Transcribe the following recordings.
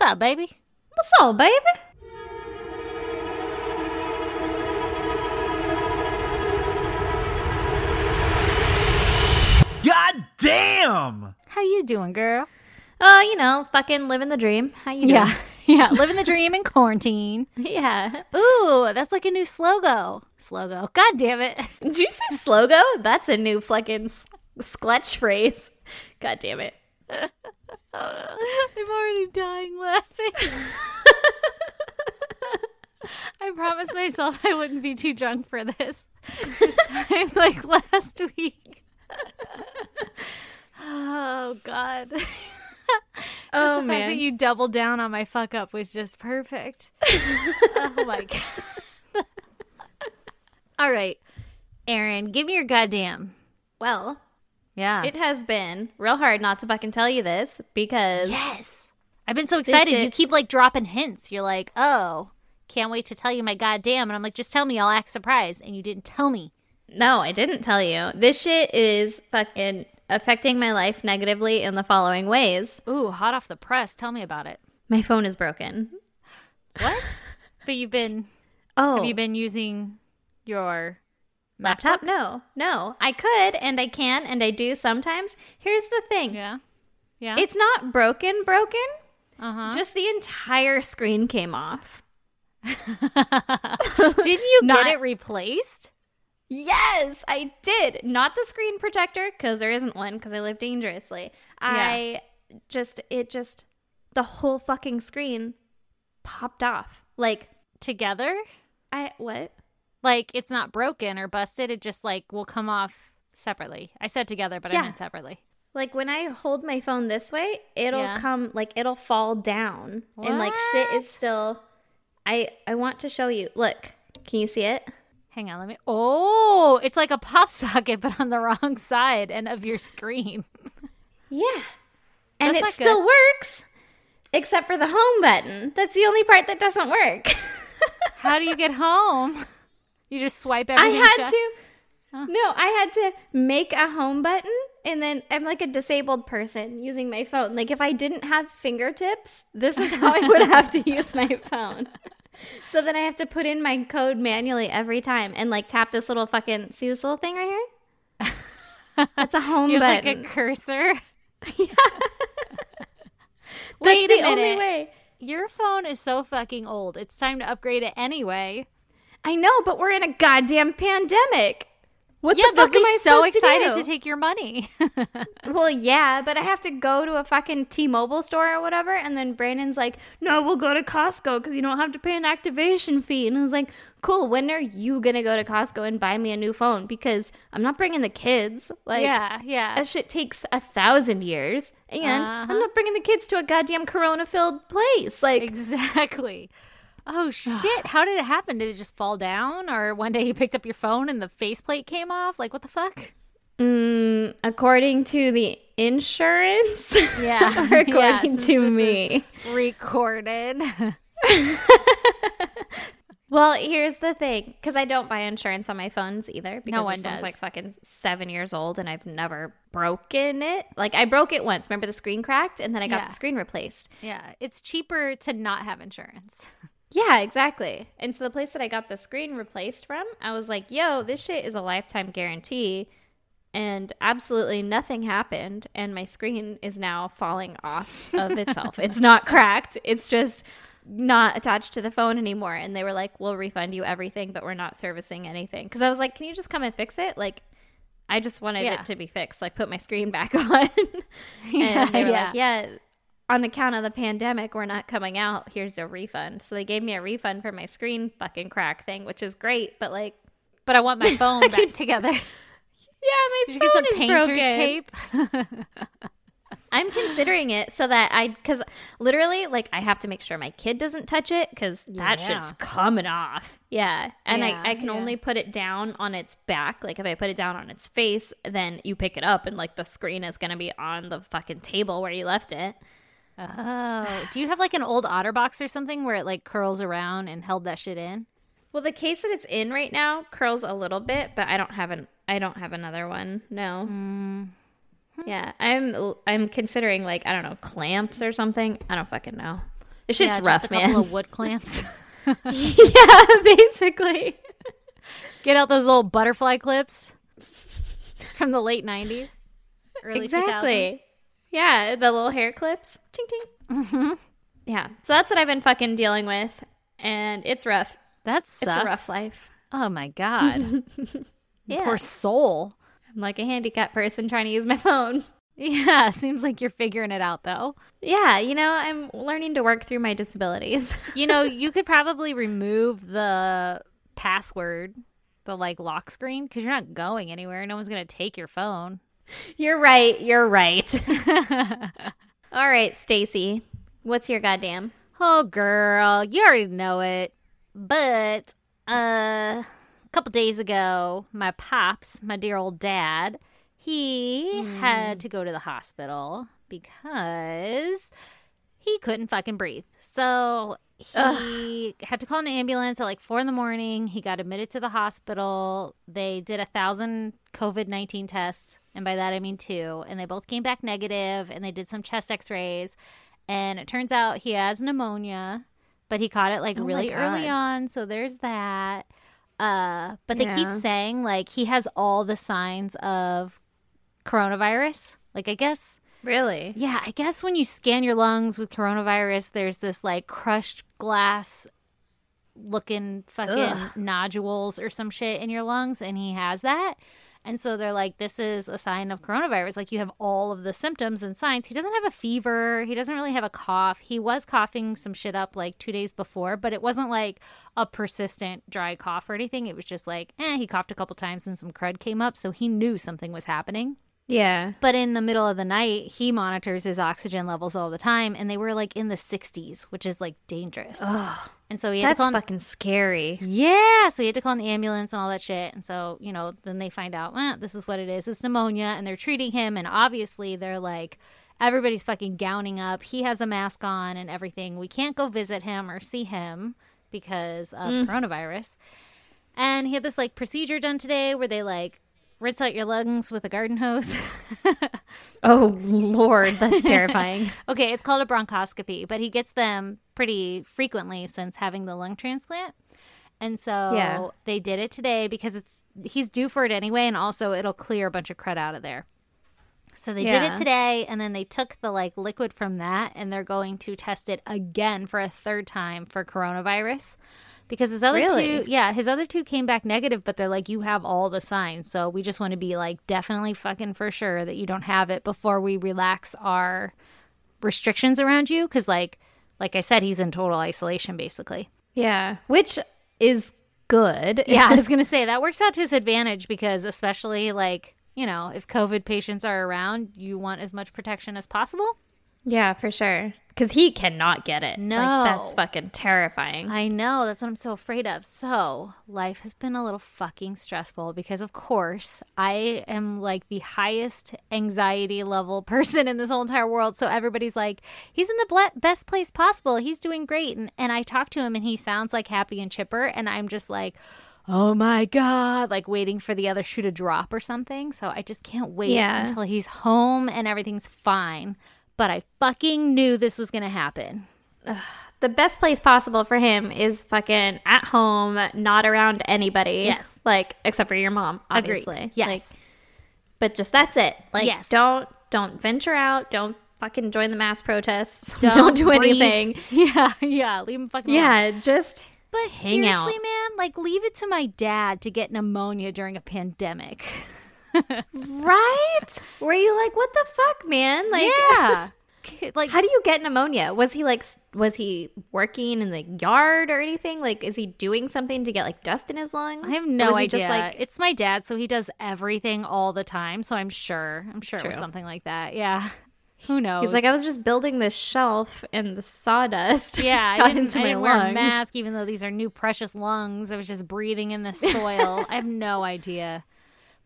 What's up, baby? What's up, baby? God damn! How you doing, girl? Oh, you know, fucking living the dream. How you doing? Yeah, yeah. Living the dream in quarantine. Yeah. Ooh, that's like a new slogo. Slogo. God damn it. Did you say slogo? That's a new fucking s- skletch phrase. God damn it. I'm already dying laughing. I promised myself I wouldn't be too drunk for this. This time, like last week. oh God. just Oh, the fact man. that you doubled down on my fuck up was just perfect. oh my god. All right, Aaron, give me your goddamn. Well, Yeah. it has been real hard not to fucking tell you this because Yes. I've been so excited. You keep like dropping hints. You're like, oh, can't wait to tell you my goddamn. And I'm like, just tell me. I'll act surprised. And you didn't tell me. no, I didn't tell you. This shit is fucking affecting my life negatively in the following ways. Ooh, hot off the press. Tell me about it. My phone is broken. What? but you've been, Oh, have you been using your laptop? No, no. I could and I can and I do sometimes. Here's the thing. Yeah. Yeah. It's not broken, broken. uh huh. Just the entire screen came off. Didn't you Not- get it replaced? Yes, I did. Not the screen protector because there isn't one because I live dangerously. I just, it just, the whole fucking screen popped off. Like, Together? I, what? Like it's not broken or busted. It just like will come off separately. I said together, but Yeah. I meant separately. Like when I hold my phone this way, it'll Yeah. come like it'll fall down and like shit is still I I want to show you. Look. Can you see it? Hang on, let me. Oh, it's like a pop socket, but on the wrong side and of your screen. Yeah. And That's it still good. works except for the home button. That's the only part that doesn't work. How do you get home? You just swipe everything. I had shut? to No, I had to make a home button and then I'm like a disabled person using my phone. Like if I didn't have fingertips, this is how I would have to use my phone. So then I have to put in my code manually every time and like tap this little fucking see this little thing right here? That's a home button. like a cursor. That's Wait the a only minute. way. Your phone is so fucking old. It's time to upgrade it anyway. I know, but we're in a goddamn pandemic. What yeah, the fuck am I so excited to, to, take your money. Well, yeah, but I have to go to a fucking T-Mobile store or whatever, and then Brandon's like, "No, we'll go to Costco because you don't have to pay an activation fee." And I was like, "Cool. When are you gonna go to Costco and buy me a new phone? Because I'm not bringing the kids. Like, yeah, yeah. that shit takes a thousand years, and Uh-huh. I'm not bringing the kids to a goddamn Corona-filled place. Like, Exactly. Oh shit! How did it happen? Did it just fall down, or one day you picked up your phone and the faceplate came off? Like what the fuck? mm, according to the insurance, Yeah, according Yeah, to me." recorded. Well, here's the thing, because I don't buy insurance on my phones either. Because one this does. like fucking seven years old, and I've never broken it. Like I broke it once. Remember the screen cracked, and then I got Yeah. the screen replaced. yeah, it's cheaper to not have insurance. Yeah, exactly. And so the place that I got the screen replaced from, I was like, "Yo, this shit is a lifetime guarantee." And absolutely nothing happened, and my screen is now falling off of itself. it's not cracked. It's just not attached to the phone anymore. And they were like, "We'll refund you everything, but we're not servicing anything." Because I was like, "Can you just come and fix it?" Like, I just wanted Yeah. it to be fixed. Like, put my screen back on. and they were like, "Yeah." On account of the pandemic, we're not coming out. Here's a refund. So they gave me a refund for my screen fucking crack thing, which is great. But like, But I want my phone back together. yeah, my Did you phone get some is painter's broken. tape? I'm considering it so that I, because literally, like, I have to make sure my kid doesn't touch it because that Yeah. shit's coming off. Yeah. And Yeah, I, I can yeah. only put it down on its back. Like, if I put it down on its face, then you pick it up and, like, the screen is going to be on the fucking table where you left it. Oh, do you have like an old OtterBox or something where it like curls around and held that shit in? Well, the case that it's in right now curls a little bit, but I don't have an I don't have another one. No. Mm. Yeah, I'm I'm considering like I don't know clamps or something. I don't fucking know. This shit's Yeah, rough, a couple man. of wood clamps. yeah, basically. Get out those old butterfly clips from the late '90s, early exactly. Yeah, the little hair clips. Ting ting. Mm-hmm. Yeah. So that's what I've been fucking dealing with, and it's rough. 2000s. That sucks. It's a rough life. Oh my god, Yeah. poor soul. I'm like a handicapped person trying to use my phone. Yeah, seems like you're figuring it out though. Yeah, you know, I'm learning to work through my disabilities. You know, you could probably remove the password, the like lock screen, because you're not going anywhere. No one's gonna take your phone. You're right. You're right. All right, Stacy. What's your goddamn? Oh, girl, you already know it. But uh, a couple days ago, my pops, my dear old dad, he had to go to the hospital because he couldn't fucking breathe. So he had to call an ambulance at like four in the morning. He got admitted to the hospital. They did a thousand COVID 19 tests. And by that, I mean two. And they both came back negative, And they did some chest x rays. And it turns out he has pneumonia, but he caught it like Oh really early on. So there's that. Uh, but they keep saying like he has all the signs of coronavirus. Like, I guess Really? yeah, I guess when you scan your lungs with coronavirus, there's this like crushed glass looking fucking Ugh. nodules or some shit in your lungs, and he has that. And so they're like, this is a sign of coronavirus. Like, you have all of the symptoms and signs. He doesn't have a fever. He doesn't really have a cough. He was coughing some shit up like two days before, but it wasn't like a persistent dry cough or anything. It was just like, eh, he coughed a couple times and some crud came up. So he knew something was happening. Yeah. But in the middle of the night, he monitors his oxygen levels all the time, and they were like in the 60s, which is like dangerous. And so he had That's to call. fucking scary. yeah, so he had to call an ambulance and all that shit. And so you know, then they find out, eh, this is what it is. It's pneumonia, and they're treating him. And obviously, they're like, everybody's fucking gowning up. He has a mask on and everything. We can't go visit him or see him because of coronavirus. And he had this like procedure done today where they like rinse out your lungs with a garden hose. Oh lord, that's terrifying. Okay, it's called a bronchoscopy, but he gets them pretty frequently since having the lung transplant. And so Yeah. they did it today because it's he's due for it anyway, and also it'll clear a bunch of crud out of there. So they did it today, and then they took the like liquid from that, and they're going to test it again for a third time for coronavirus. Because his other Really? two, yeah, his other two came back negative, but they're like, you have all the signs. So we just want to be like, definitely fucking for sure that you don't have it before we relax our restrictions around you. Cause like, like I said, he's in total isolation basically. yeah. Which is good. Yeah, I was gonna say that works out to his advantage because especially like you know if COVID patients are around, you want as much protection as possible. yeah, for sure. Because he cannot get it. No. Like, that's fucking terrifying. I know that's what I'm so afraid of. So life has been a little fucking stressful because of course I am like the highest anxiety level person in this whole entire world. So everybody's like, he's in the ble- best place possible. He's doing great, and and I talk to him and he sounds like happy and chipper, and I'm just like. Oh my god, like waiting for the other shoe to drop or something. So I just can't wait Yeah. until he's home and everything's fine. But I fucking knew this was going to happen. the best place possible for him is fucking at home, not around anybody. Yes. Like except for your mom, Agreed. obviously. Yes. Like, but just that's it. Like Yes. don't don't venture out. Don't fucking join the mass protests. Don't, do breathe. anything. Yeah, yeah. Leave him fucking alone. Yeah, just But hang out. seriously, man, like leave it to my dad to get pneumonia during a pandemic. right. Were you like, what the fuck, man? Like, yeah. like How do you get pneumonia? Was he like, was he working in the yard or anything? Like, is he doing something to get like dust in his lungs? I have no idea. Just like, it's my dad, so he does everything all the time. So I'm sure. I'm sure it was something like that. Yeah. Who knows? he's like, I was just building this shelf and the sawdust. yeah, I got didn't, into I my didn't wear a lungs. mask, even though these are new precious lungs. I was just breathing in the soil. I have no idea.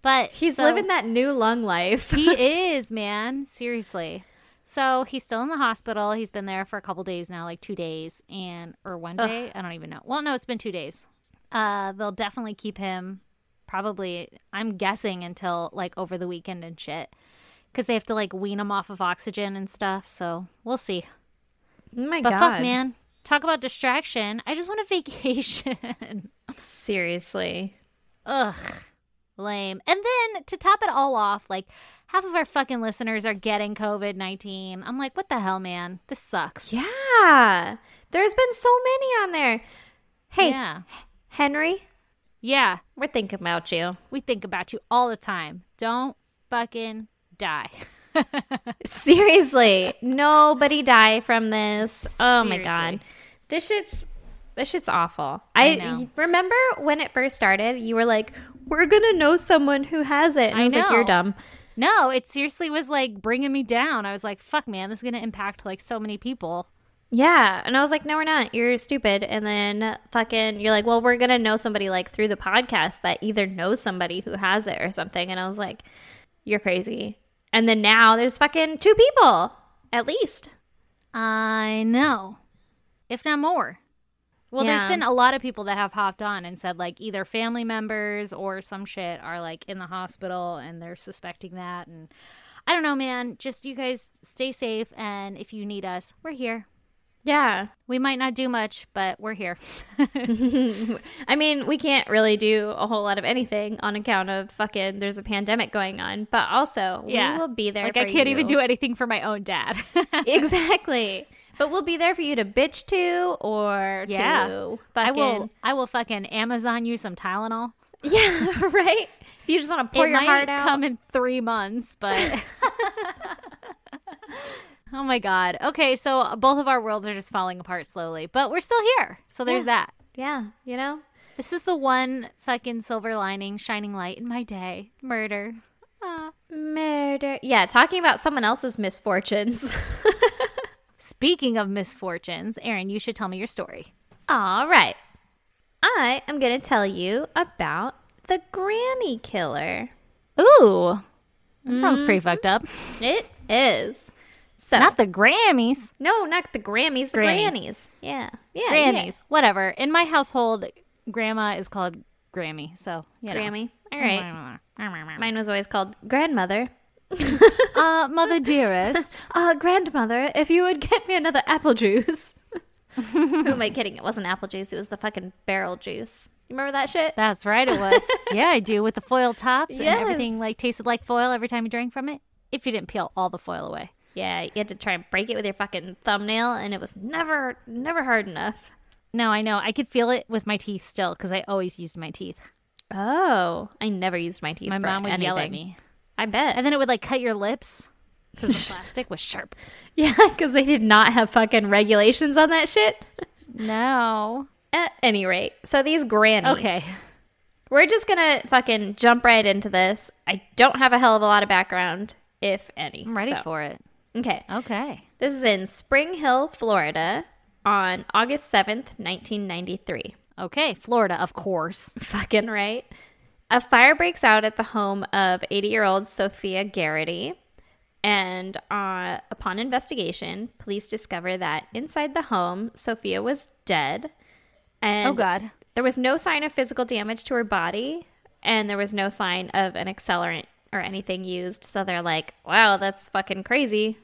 But He's so- living that new lung life. he is, man. Seriously. So he's still in the hospital. He's been there for a couple days now, like two days, and or one day. I don't even know. Well, no, it's been two days. Uh, they'll definitely keep him. Probably, I'm guessing until like over the weekend and shit, because they have to like wean him off of oxygen and stuff. So we'll see. Oh my But god. fuck, man. Talk about distraction. I just want a vacation. Seriously. Ugh. Lame. And then to top it all off, like half of our fucking listeners are getting COVID 19. I'm like, what the hell, man? This sucks. Yeah. There's been so many on there. Hey, Yeah. Henry, Yeah. we're thinking about you. We think about you all the time. Don't fucking die. Seriously, nobody die from this. Oh my god, this shit's this shit's awful. I, know. remember when it first started. You were like, "We're gonna know someone who has it." And I, I was like, "You're dumb." No, it seriously was like bringing me down. I was like, fuck, man, this is going to impact like so many people. Yeah, and I was like, "No, we're not. You're stupid." And then fucking, you're like, "Well, we're gonna know somebody like through the podcast that either knows somebody who has it or something." And I was like, "You're crazy." And then now there's fucking two people at least. I know. If not more. Well, there's been a lot of people that have hopped on and said like either family members or some shit are like in the hospital and they're suspecting that and I don't know, man. Just you guys stay safe and if you need us, we're here. Yeah, We might not do much, but we're here. I mean, we can't really do a whole lot of anything on account of fucking there's a pandemic going on, but also yeah. we will be there. Like I can't even do anything for my own dad. exactly. But we'll be there for you to bitch to or Yeah. to I will I will fucking Amazon you some Tylenol. yeah right. If you just want to pour it your heart out, come in three months, but oh my god. Okay, so both of our worlds are just falling apart slowly, but we're still here. So there's Yeah. that. yeah, you know. This is the one fucking silver lining, shining light in my day. Murder. Ah. Murder. Yeah, talking about someone else's misfortunes. Speaking of misfortunes, Aaron, you should tell me your story. All right. I am going to tell you about the granny killer. Ooh, that sounds pretty mm-hmm. fucked up. It is. So, Not the Grammys. no, not the Grammys, the Granny. grannies. Yeah. Yeah. Grannies. Whatever. In my household, grandma is called Grammy. So, you Yeah. know. Grammy. All right. Mine was always called grandmother. Uh, mother dearest. Uh, grandmother, if you would get me another apple juice. Who am I kidding? It wasn't apple juice. It was the fucking barrel juice. You remember that shit? That's right, it was. yeah, I do with the foil tops Yes. and everything like tasted like foil every time you drank from it. If you didn't peel all the foil away. Yeah, you had to try and break it with your fucking thumbnail, and it was never, never hard enough. No, I know. I could feel it with my teeth still because I always used my teeth. Oh, I never used my teeth. My mom would yell at me, I bet. and then it would like cut your lips because the plastic was sharp. yeah, because they did not have fucking regulations on that shit. No. At any rate, so these grannies. Okay. We're just gonna fucking jump right into this. I don't have a hell of a lot of background, if any. I'm ready so- for it. Okay. Okay. This is in Spring Hill, Florida, on August 7th, 1993. Okay. Florida, of course. Fucking right. A fire breaks out at the home of 80 year old Sophia Garrity. And uh, upon investigation, police discover that inside the home, Sophia was dead. And Oh, God. there was no sign of physical damage to her body, and there was no sign of an accelerant or anything used. So they're like, wow, that's fucking crazy.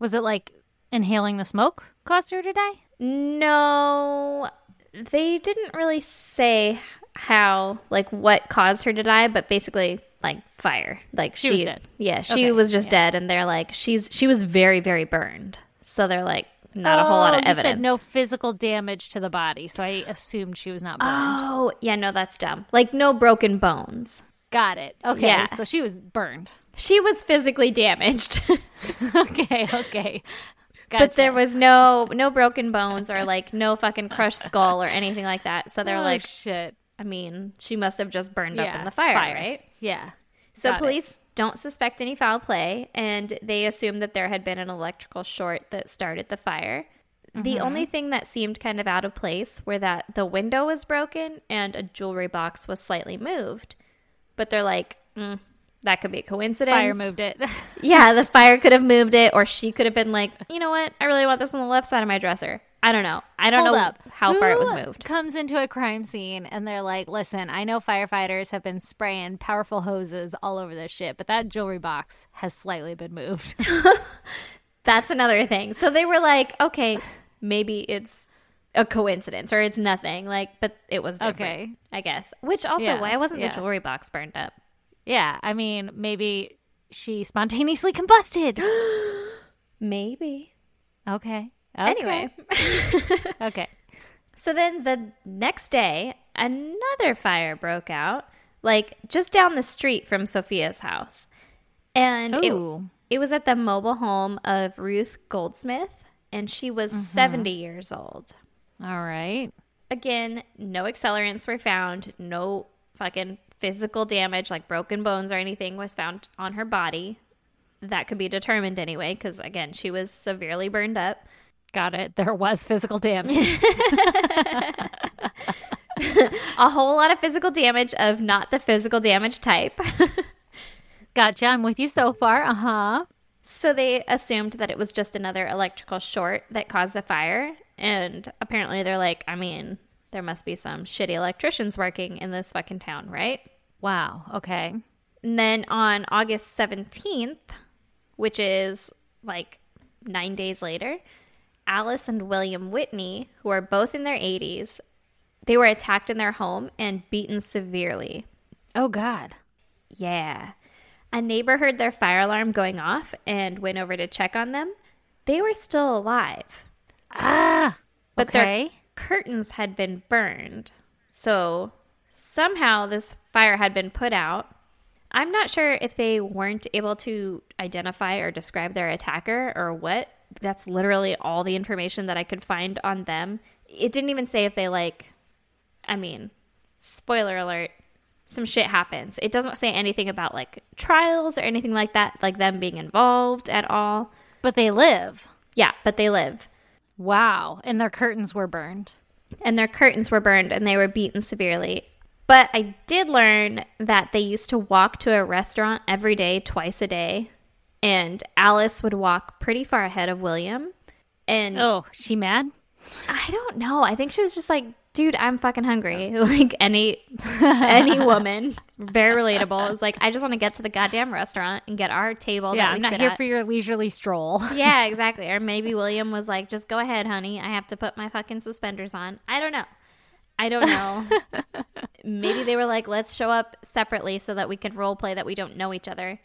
Was it like inhaling the smoke caused her to die? No, they didn't really say how, like, what caused her to die, but basically, like, fire. Like, she, She was dead. Yeah, she Okay, was just yeah. dead, and they're like, she's she was very, very burned. So they're like, not a whole lot oh, of Oh, evidence. said no physical damage to the body, so I assumed she was not burned. Oh, yeah, no, that's dumb. Like, no broken bones. Got it. Okay. Yeah. So she was burned. She was physically damaged, okay. Okay. but there was no no broken bones or like no fucking crushed skull or anything like that. So they're Oh, like, shit. I mean, she must have just burned up in the fire, fire. right? Yeah. So Got it. police don't suspect any foul play, and they assume that there had been an electrical short that started the fire. The Mm-hmm. only thing that seemed kind of out of place were that the window was broken and a jewelry box was slightly moved. But they're like, mm, that could be a coincidence. Fire moved it. Yeah, the fire could have moved it, or she could have been like, you know what? I really want this on the left side of my dresser. I don't know. I don't Hold know up. how far it was moved. Comes into a crime scene and they're like, "Listen, I know firefighters have been spraying powerful hoses all over this shit, but that jewelry box has slightly been moved." That's another thing. So they were like, okay, maybe it's a coincidence or it's nothing. Like, but it was different, Okay. I guess. Which also, Yeah, why wasn't yeah. the jewelry box burned up? Yeah, I mean, maybe she spontaneously combusted. Maybe. okay. Okay. Anyway, Okay. so then the next day, another fire broke out, like just down the street from Sophia's house. And it, it was at the mobile home of Ruth Goldsmith, and she was mm-hmm. 70 years old. All right. Again, no accelerants were found, no fucking physical damage like broken bones or anything was found on her body. That could be determined anyway, because again, she was severely burned up. Got it. There was physical damage. A whole lot of physical damage of not the physical damage type. gotcha. I'm with you so far. Uh huh. so they assumed that it was just another electrical short that caused the fire. And apparently they're like, I mean, there must be some shitty electricians working in this fucking town, right? Wow. Okay. And then on August 17th, which is like nine days later, Alice and William Whitney, who are both in their 80s, they were attacked in their home and beaten severely. Oh, God. Yeah. A neighbor heard their fire alarm going off and went over to check on them. They were still alive, Ah. but okay. their curtains had been burned. So somehow this fire had been put out. I'm not sure if they weren't able to identify or describe their attacker or what. That's literally all the information that I could find on them. It didn't even say if they, like, I mean, spoiler alert, some shit happens. It doesn't say anything about, like, trials or anything like that, like them being involved at all. But they live. Yeah, but they live. Wow. And their curtains were burned. and their curtains were burned and they were beaten severely. But I did learn that they used to walk to a restaurant every day, twice a day. And Alice would walk pretty far ahead of William. And Oh, she mad? I don't know. I think she was just like, dude, I'm fucking hungry. Like any any woman, very relatable. Is like, I just want to get to the goddamn restaurant and get our table. yeah, that we I'm not here at. for your leisurely stroll. Yeah, exactly. Or maybe William was like, just go ahead, honey. I have to put my fucking suspenders on. I don't know. I don't know. maybe they were like, let's show up separately so that we can role play that we don't know each other.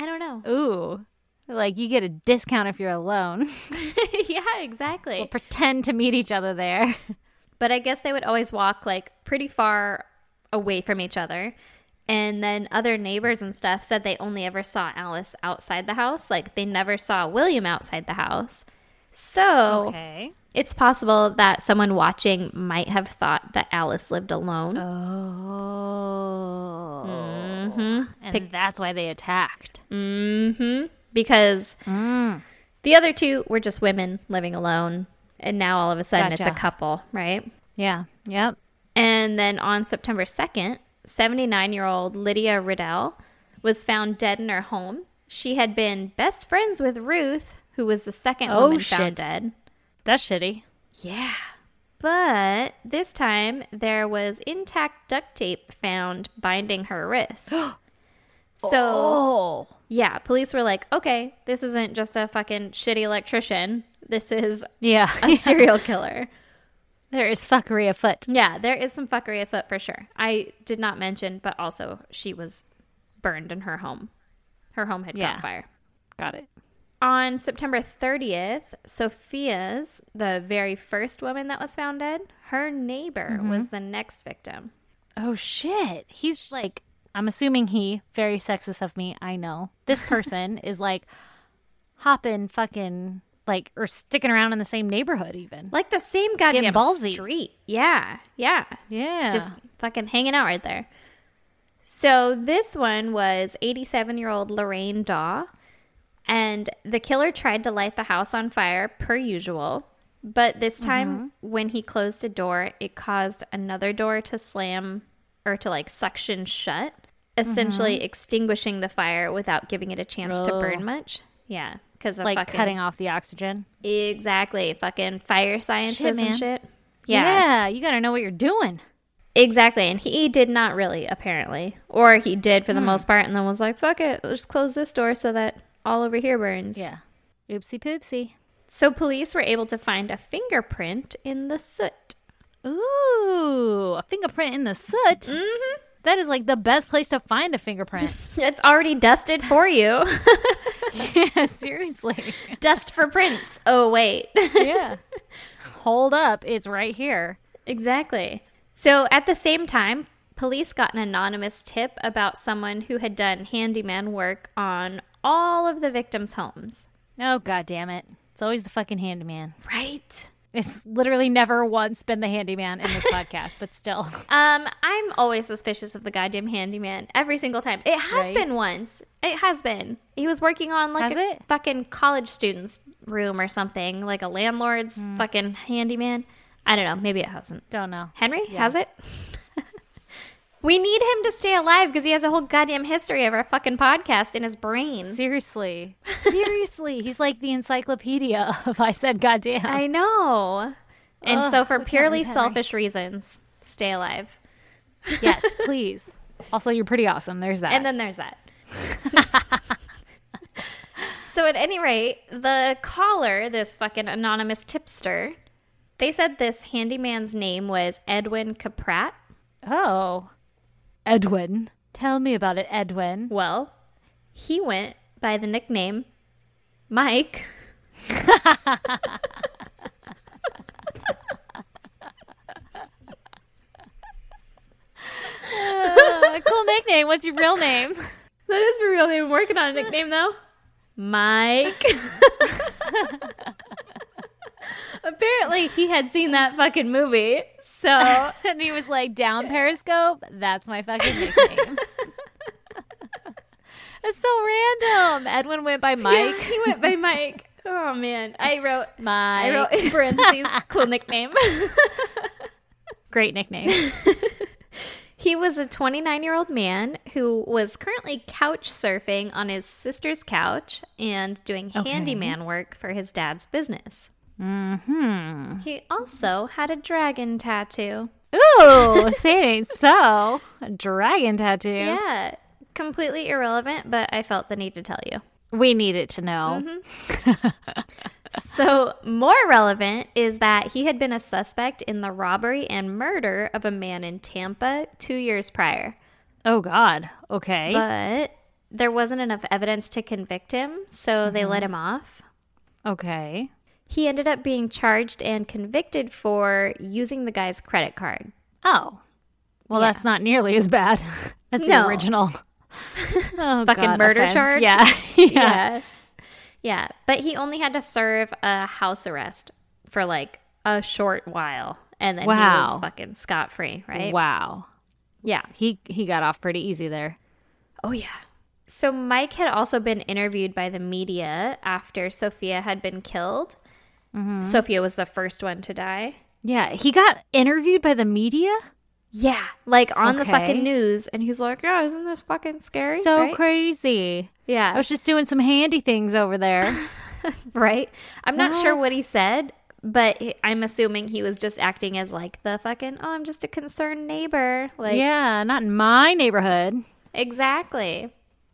I don't know. Ooh. Like you get a discount if you're alone. yeah, exactly. we'll pretend to meet each other there. But I guess they would always walk like pretty far away from each other. And then other neighbors and stuff said they only ever saw Alice outside the house. Like they never saw William outside the house. So Okay. It's possible that someone watching might have thought that Alice lived alone. Oh. Hmm. Mm-hmm. And that's why they attacked. hmm Because the other two were just women living alone. And now all of a sudden it's a couple, right? Yeah. Yep. And then on September 2nd, 79 year old Lydia Riddell was found dead in her home. She had been best friends with Ruth, who was the second Oh, woman shit. found dead. That's shitty. Yeah. But this time there was intact duct tape found binding her wrists. so, Oh. yeah, police were like, okay, this isn't just a fucking shitty electrician. This is Yeah. a serial killer. there is fuckery afoot. Yeah, there is some fuckery afoot for sure. I did not mention, but also she was burned in her home. Her home had Yeah. caught fire. Got it. On September 30th, Sophia's, the very first woman that was found dead, her neighbor mm-hmm. was the next victim. Oh shit. He's like I'm assuming he very sexist of me, I know. This person is like hopping fucking like or sticking around in the same neighborhood even. Like the same goddamn ballsy. street. Yeah, yeah. Yeah. Just fucking hanging out right there. So this one was 87 year old Lorraine Daw. And the killer tried to light the house on fire per usual. But this time, when he closed a door, it caused another door to slam or to like suction shut, essentially extinguishing the fire without giving it a chance to burn much. Yeah. Because of like fucking, cutting off the oxygen. Exactly. Fucking fire sciences man. and shit. Yeah. you got to know what you're doing. Exactly. And he did not really, apparently. Or he did Hmm. for the most part and then was like, fuck it, let's close this door so that all over here burns. Yeah. Oopsie poopsie. So police were able to find a fingerprint in the soot. Ooh, a fingerprint in the soot. Mm-hmm. That is like the best place to find a fingerprint. It's already dusted for you. yeah, seriously. Dust for prints. Oh, wait. Yeah. Hold up, it's right here. exactly. So at the same time, police got an anonymous tip about someone who had done handyman work on all of the victims' homes. Oh god damn it. It's always the fucking handyman. Right. It's literally never once been the handyman in this podcast, but still. Um, I'm always suspicious of the goddamn handyman every single time. It has Right. been once. It has been. He was working on like Has a it? fucking college student's room or something, like a landlord's Hmm. fucking handyman. I don't know. Maybe it hasn't. Don't know. Henry Yeah. has it. We need him to stay alive because he has a whole goddamn history of our fucking podcast in his brain. Seriously. Seriously. He's like the encyclopedia of I said goddamn. I know. And Ugh, so, for purely selfish reasons, stay alive. yes, please. Also, you're pretty awesome. There's that. And then there's that. so at any rate, the caller, this fucking anonymous tipster, they said this handyman's name was Edwin Kaprat. oh. Edwin. Tell me about it, Edwin. Well, he went by the nickname Mike. Uh, cool nickname. What's your real name? That is my real name. I'm working on a nickname though. Mike. Apparently, he had seen that fucking movie. So and he was like, down Periscope? That's my fucking nickname. That's so random. Edwin went by Mike. Yeah, he went by Mike. Oh man, I wrote Mike. I wrote in parentheses cool nickname. Great nickname. he was a 29 year old man who was currently couch surfing on his sister's couch and doing Okay. handyman work for his dad's business. Hmm He also had a dragon tattoo. Ooh, say it ain't so. A dragon tattoo. Yeah, completely irrelevant, but I felt the need to tell you. We needed to know. So, more relevant is that he had been a suspect in the robbery and murder of a man in Tampa two years prior. Oh, God. Okay. But there wasn't enough evidence to convict him, so they let him off. okay. He ended up being charged and convicted for using the guy's credit card. Oh. Well, Yeah. that's not nearly as bad as the No. original. oh, Fucking God, murder offense. charge? Yeah. yeah. Yeah. Yeah. But he only had to serve a house arrest for like a short while. And then he Wow. was fucking scot free, right? Wow. Yeah. He he got off pretty easy there. Oh, yeah. So Mike had also been interviewed by the media after Sophia had been killed. Mm-hmm. Sophia was the first one to die. Yeah, he got interviewed by the media. Yeah, like on the fucking news, and he's like, "Yeah, isn't this fucking scary?" So right? crazy. Yeah, I was just doing some handy things over there. right. I'm not sure What? what he said, but I'm assuming he was just acting as like the fucking, "Oh, I'm just a concerned neighbor." Like, yeah, not in my neighborhood. exactly.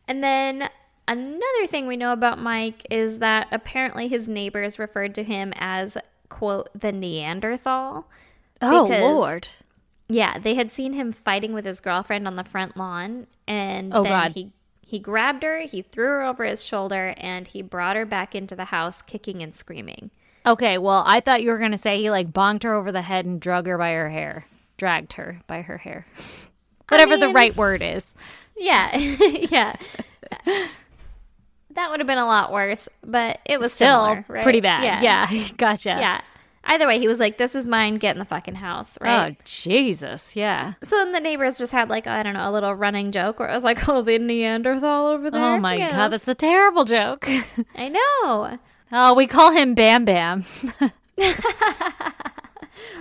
And then another thing we know about Mike is that apparently his neighbors referred to him as quote the Neanderthal. Oh Lord. Yeah, they had seen him fighting with his girlfriend on the front lawn, and Oh, then God. he he grabbed her, he threw her over his shoulder, and he brought her back into the house, kicking and screaming. Okay, well, I thought you were gonna say he like bonked her over the head and drug her by her hair, dragged her by her hair, whatever the mean- right word is. Yeah, yeah. That would have been a lot worse, but it was Still similar, right? pretty bad. Yeah. Yeah, gotcha. yeah. Either way, he was like, "This is mine. Get in the fucking house." Oh, right. Oh Jesus, yeah. So then the neighbors just had like I don't know a little running joke where it was like, "Oh, the Neanderthal over there." Oh my Yes. God, that's a terrible joke. I know, oh, we call him Bam Bam.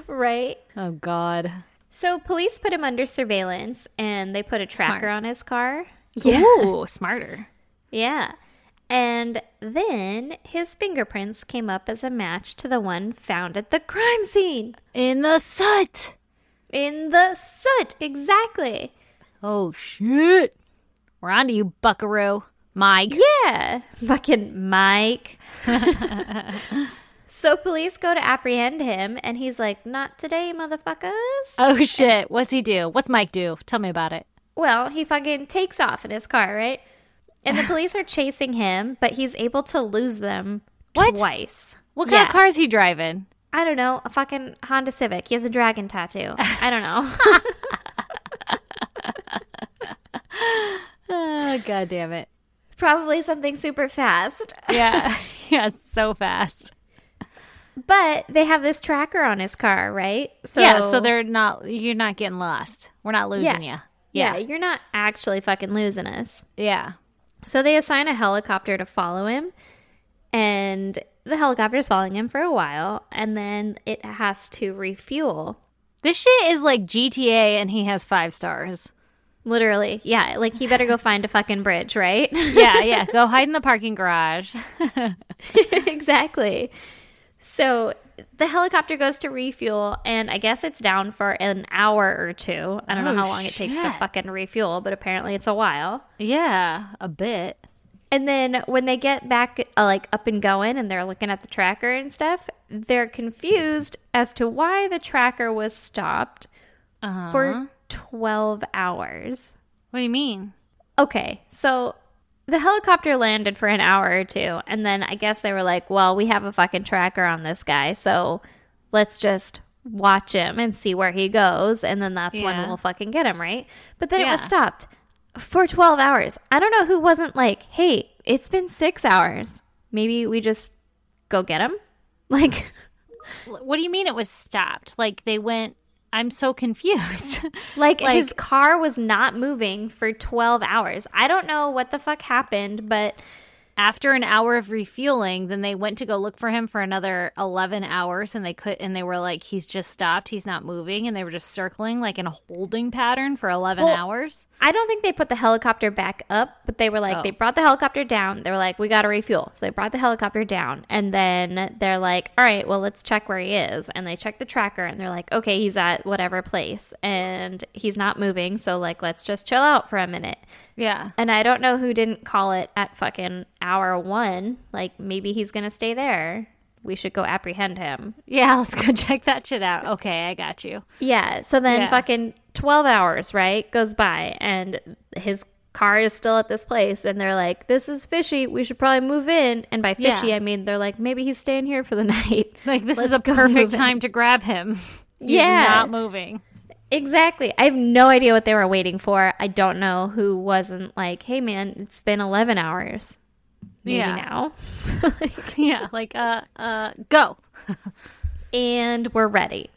right? Oh God. So police put him under surveillance and they put a tracker Smart. on his car. Yeah. Ooh, smarter. Yeah. And then his fingerprints came up as a match to the one found at the crime scene. In the soot. In the soot, exactly. Oh shit. We're on to you, Buckaroo. Mike. Yeah, fucking Mike. so police go to apprehend him, and he's like, "Not today, motherfuckers." Oh shit. What's he do? What's Mike do? Tell me about it. Well, he fucking takes off in his car, right? And the police are chasing him, but he's able to lose them What? twice. What kind of car is he driving? I don't know, a fucking Honda Civic. He has a dragon tattoo. I don't know. Oh, God damn it. Probably something super fast. Yeah. yeah, it's so fast. But they have this tracker on his car, right? So yeah, so they're not, you're not getting lost. We're not losing Yeah. you. yeah, Yeah. you're not actually fucking losing us. Yeah. So they assign a helicopter to follow him, and the helicopter is following him for a while, and then it has to refuel. This shit is like GTA and he has five stars. Literally, yeah. Like he better go find a fucking bridge, right? Yeah, yeah. Go hide in the parking garage. exactly. So the helicopter goes to refuel, and I guess it's down for an hour or two. I don't Oh, know how long it takes to fucking refuel, but apparently it's a while. Yeah, a bit. And then when they get back, uh, like up and going, and they're looking at the tracker and stuff, they're confused as to why the tracker was stopped Uh-huh. for 12 hours. What do you mean? Okay, so the helicopter landed for an hour or two, and then I guess they were like, well, we have a fucking tracker on this guy, so let's just watch him and see where he goes, and then that's when we'll fucking get him, right? But then it was stopped for 12 hours. I don't know who wasn't like, hey, it's been six hours. Maybe we just go get him? Like, What do you mean it was stopped? Like they went I'm so confused. like, Like- his car was not moving for 12 hours. I don't know what the fuck happened, but After an hour of refueling, then they went to go look for him for another 11 hours and they could and they were like he's just stopped, he's not moving and they were just circling like in a holding pattern for 11 Well, hours. I don't think they put the helicopter back up, but they were like, Oh. they brought the helicopter down. They were like, we got to refuel. So they brought the helicopter down. And then they're like, all right, well, let's check where he is. And they check the tracker and they're like, okay, he's at whatever place and he's not moving. So, like, let's just chill out for a minute. Yeah. And I don't know who didn't call it at fucking hour one. Like, maybe he's to stay there. We should go apprehend him. Yeah, let's go check that shit out. Okay, I got you. Yeah. So then Yeah. fucking 12 hours, right, goes by and his car is still at this place. And they're like, this is fishy. We should probably move in. And by fishy, Yeah. I mean, they're like, maybe he's staying here for the night. Like this Let's is a perfect move in. time to grab him. He's Yeah. not moving. Exactly. I have no idea what they were waiting for. I don't know who wasn't like, hey, man, it's been 11 hours. Maybe Yeah. now. yeah, like uh uh go. and we're ready.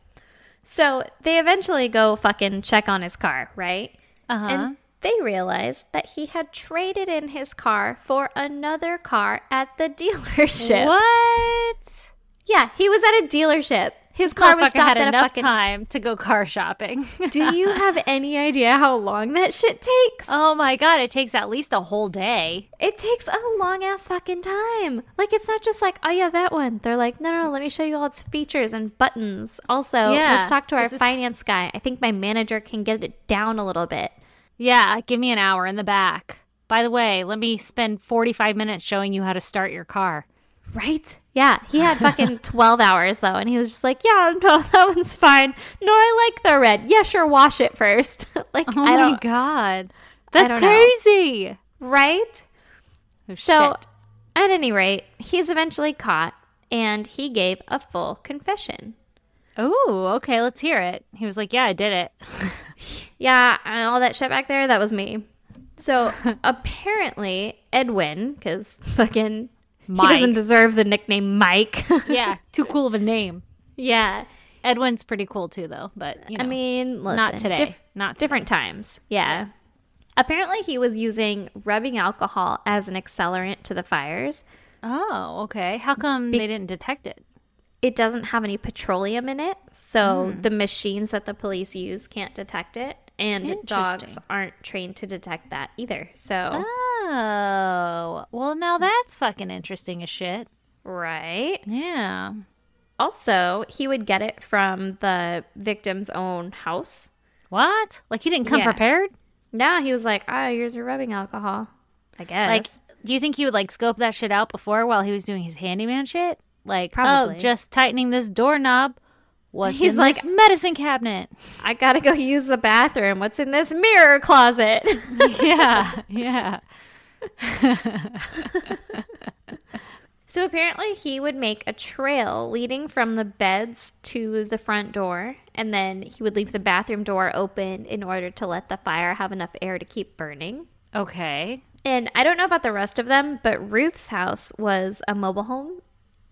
So they eventually go fucking check on his car, right? Uh-huh. And they realize that he had traded in his car for another car at the dealership. What? Yeah, he was at a dealership. His car was stopped had enough fucking. time to go car shopping. Do you have any idea how long that shit takes? oh my god, it takes at least a whole day. It takes a long ass fucking time. Like it's not just like, oh yeah, that one. They're like, no, no, no. Let me show you all its features and buttons. Also, Yeah, let's talk to our this is- finance guy. I think my manager can get it down a little bit. Yeah, give me an hour in the back. By the way, let me spend 45 minutes showing you how to start your car. Right? Yeah, he had fucking 12 hours though, and he was just like, yeah, no, that one's fine. No, I like the red. Yeah, sure, wash it first. like, Oh I my god. That's don't know. crazy. right? Oh, So, shit. at any rate, he's eventually caught, and he gave a full confession. Oh, okay, let's hear it. He was like, "Yeah, I did it." Yeah, and all that shit back there, that was me. So, apparently, Edwin, because fucking. He doesn't deserve the nickname Mike. yeah, too cool of a name. yeah. Edwin's pretty cool too, though. But you know, I mean, listen, not today. diff- not today. different times. Yeah. Apparently, he was using rubbing alcohol as an accelerant to the fires. Oh, okay. How come they didn't detect it? It doesn't have any petroleum in it, so Hmm. the machines that the police use can't detect it, and dogs aren't trained to detect that either. So, Oh, well, now that's fucking interesting as shit. right. Yeah. Also, he would get it from the victim's own house. What? Like he didn't come Yeah. prepared? Now he was like, "Ah, here's your rubbing alcohol." I guess. Like. Do you think he would like scope that shit out before while he was doing his handyman shit? Like, Probably. oh, just tightening this doorknob. What's He's in like- this medicine cabinet? I gotta go use the bathroom. What's in this mirror closet? yeah, yeah. so apparently, he would make a trail leading from the beds to the front door, and then he would leave the bathroom door open in order to let the fire have enough air to keep burning. Okay. And I don't know about the rest of them, but Ruth's house was a mobile home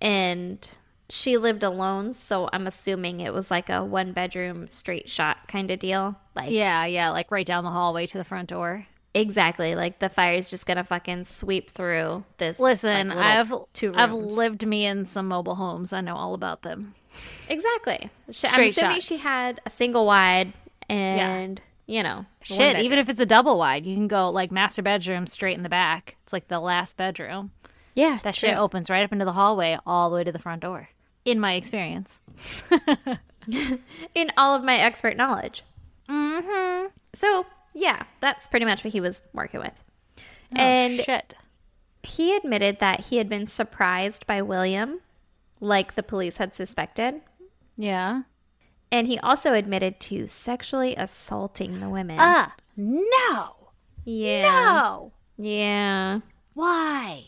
and she lived alone, so I'm assuming it was like a one bedroom straight shot kind of deal. Like Yeah, yeah, like right down the hallway to the front door. Exactly, like the fire is just going to fucking sweep through this Listen, like, I've two I've lived me in some mobile homes. I know all about them. Exactly. She, I'm assuming shot. she had a single wide and you know, Shit, even if it's a double wide, you can go like master bedroom straight in the back. It's like the last bedroom. yeah, That true. shit opens right up into the hallway all the way to the front door. In my experience. in all of my expert knowledge. Mm-hmm. So yeah, that's pretty much what he was working with. and oh, shit. he admitted that he had been surprised by William, like the police had suspected. Yeah. And he also admitted to sexually assaulting the women. Ah, no. yeah. No. Yeah. Why?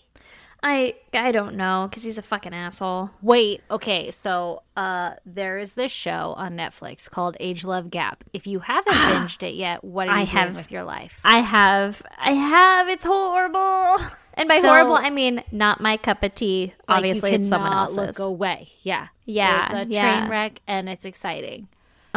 I I don't know cuz he's a fucking asshole. Wait, okay, so uh there is this show on Netflix called Age Love Gap. If you haven't binged it yet, what are you I doing have. with your life? I have I have it's horrible. And by So- horrible I mean not my cup of tea. Like, Obviously it's someone else's. Look away. Yeah. Yeah, It's a yeah. train wreck and it's exciting.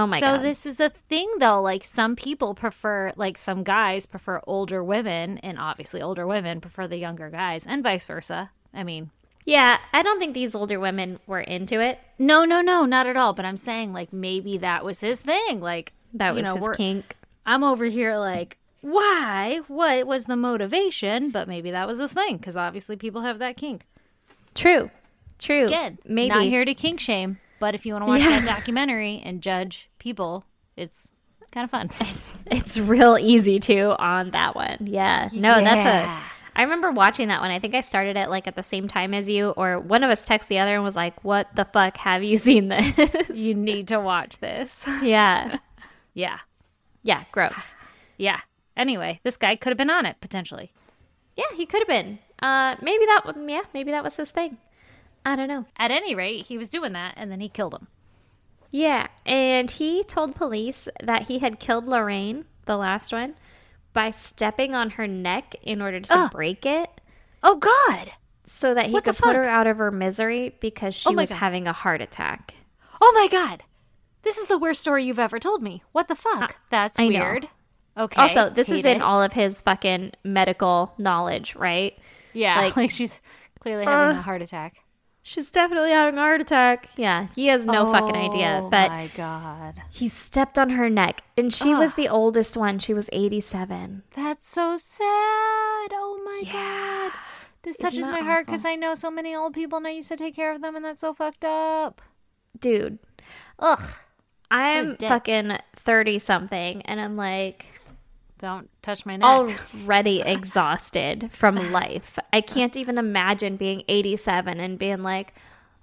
Oh my so god. this is a thing though, like some people prefer like some guys prefer older women and obviously older women prefer the younger guys and vice versa. I mean, yeah, I don't think these older women were into it. no, no, no, not at all, but I'm saying like maybe that was his thing. Like That you was know, his kink. I'm over here like, why? What was the motivation? But maybe that was his thing because obviously people have that kink. True. True. Again, maybe not here to kink shame, but if you want to watch Yeah. that documentary and judge people, it's kind of fun. It's real easy too on that one. Yeah. No, that's Yeah. a. I remember watching that one. I think I started it like at the same time as you, or one of us texted the other and was like, "What the fuck? Have you seen this?" you need to watch this. yeah. yeah, Yeah. Gross. yeah. Anyway, this guy could have been on it potentially. Yeah, he could have been. Uh, maybe that. Yeah, maybe that was his thing. I don't know. At any rate, he was doing that, and then he killed him. Yeah, and he told police that he had killed Lorraine, the last one, by stepping on her neck in order to Ugh. break it. Oh God! so that he What could put her out of her misery because she Oh was God. having a heart attack. Oh my God! This is the worst story you've ever told me. What the fuck? That's I know. weird. Okay. Also, this is hate in all of his fucking medical knowledge, right? Yeah, like- like, she's clearly having uh, a heart attack. She's definitely having a heart attack. Yeah, he has no fucking idea. Oh But my god, he stepped on her neck, and she was the oldest one. She was 87. that's so sad. Oh my god, this Isn't touches my heart because I know so many old people and I used to take care of them, and that's so fucked up. Dude, Ugh. I'm fucking 30 something, and I'm like Don't touch my neck. already exhausted from life. I can't even imagine being 87 and being like,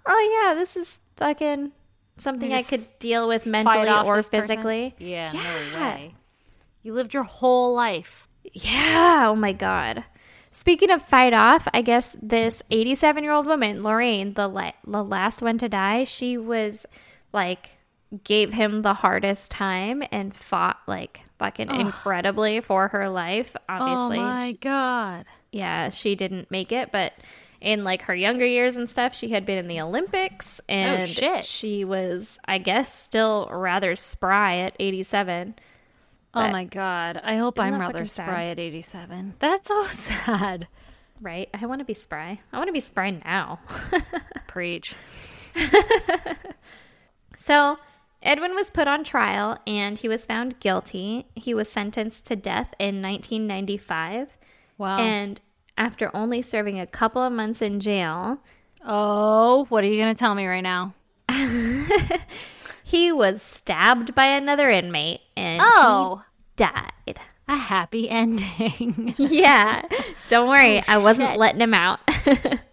oh, yeah, this is fucking something I could deal with mentally or person? physically. Yeah, no way. You lived your whole life. Yeah. Oh my God. Speaking of fight off, I guess this 87 year old woman, Lorraine, the, la- the last one to die, she was like, gave him the hardest time and fought like fucking incredibly for her life. Oh obviously, Oh my god. yeah, she didn't make it, but in like her younger years and stuff, she had been in the Olympics oh, and shit. she was, I guess, still rather spry at 87. Oh But- my god. I hope I'm rather fucking sad? spry at 87. That's so sad. Right? I want to be spry. I want to be spry now. Preach. So, Edwin was put on trial and he was found guilty. He was sentenced to death in 1995. Wow. And after only serving a couple of months in jail, oh, what are you going to tell me right now? he was stabbed by another inmate and Oh. he died. a happy ending. yeah. Don't worry. I wasn't letting him out.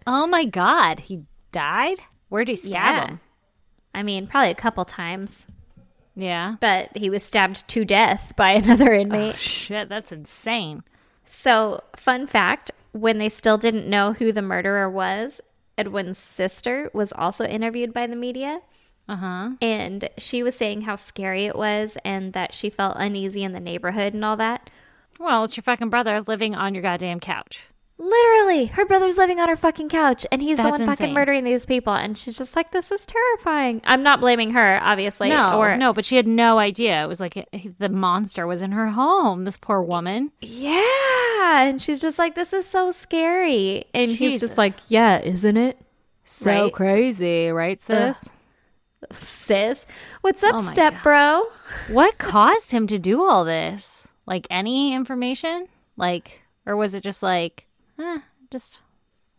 oh my god, he died? Where'd he stab Yeah. him? I mean, probably a couple times, Yeah. but he was stabbed to death by another inmate. Shit, that's insane. So, fun fact when they still didn't know who the murderer was, Edwin's sister was also interviewed by the media. Uh huh. And she was saying how scary it was and that she felt uneasy in the neighborhood and all that. Well, it's your fucking brother living on your goddamn couch. Literally, her brother's living on her fucking couch and he's the That's one fucking insane. murdering these people. And she's just like, this is terrifying. I'm not blaming her, obviously. no, or, no, but she had no idea. It was like it- the monster was in her home. This poor woman. Yeah. And she's just like, this is so scary. And he's just like, yeah, isn't it? So Right. crazy, right, sis? Sis, what's up, Oh step bro? what caused him to do all this? Like any information? Like, or was it just like, eh, just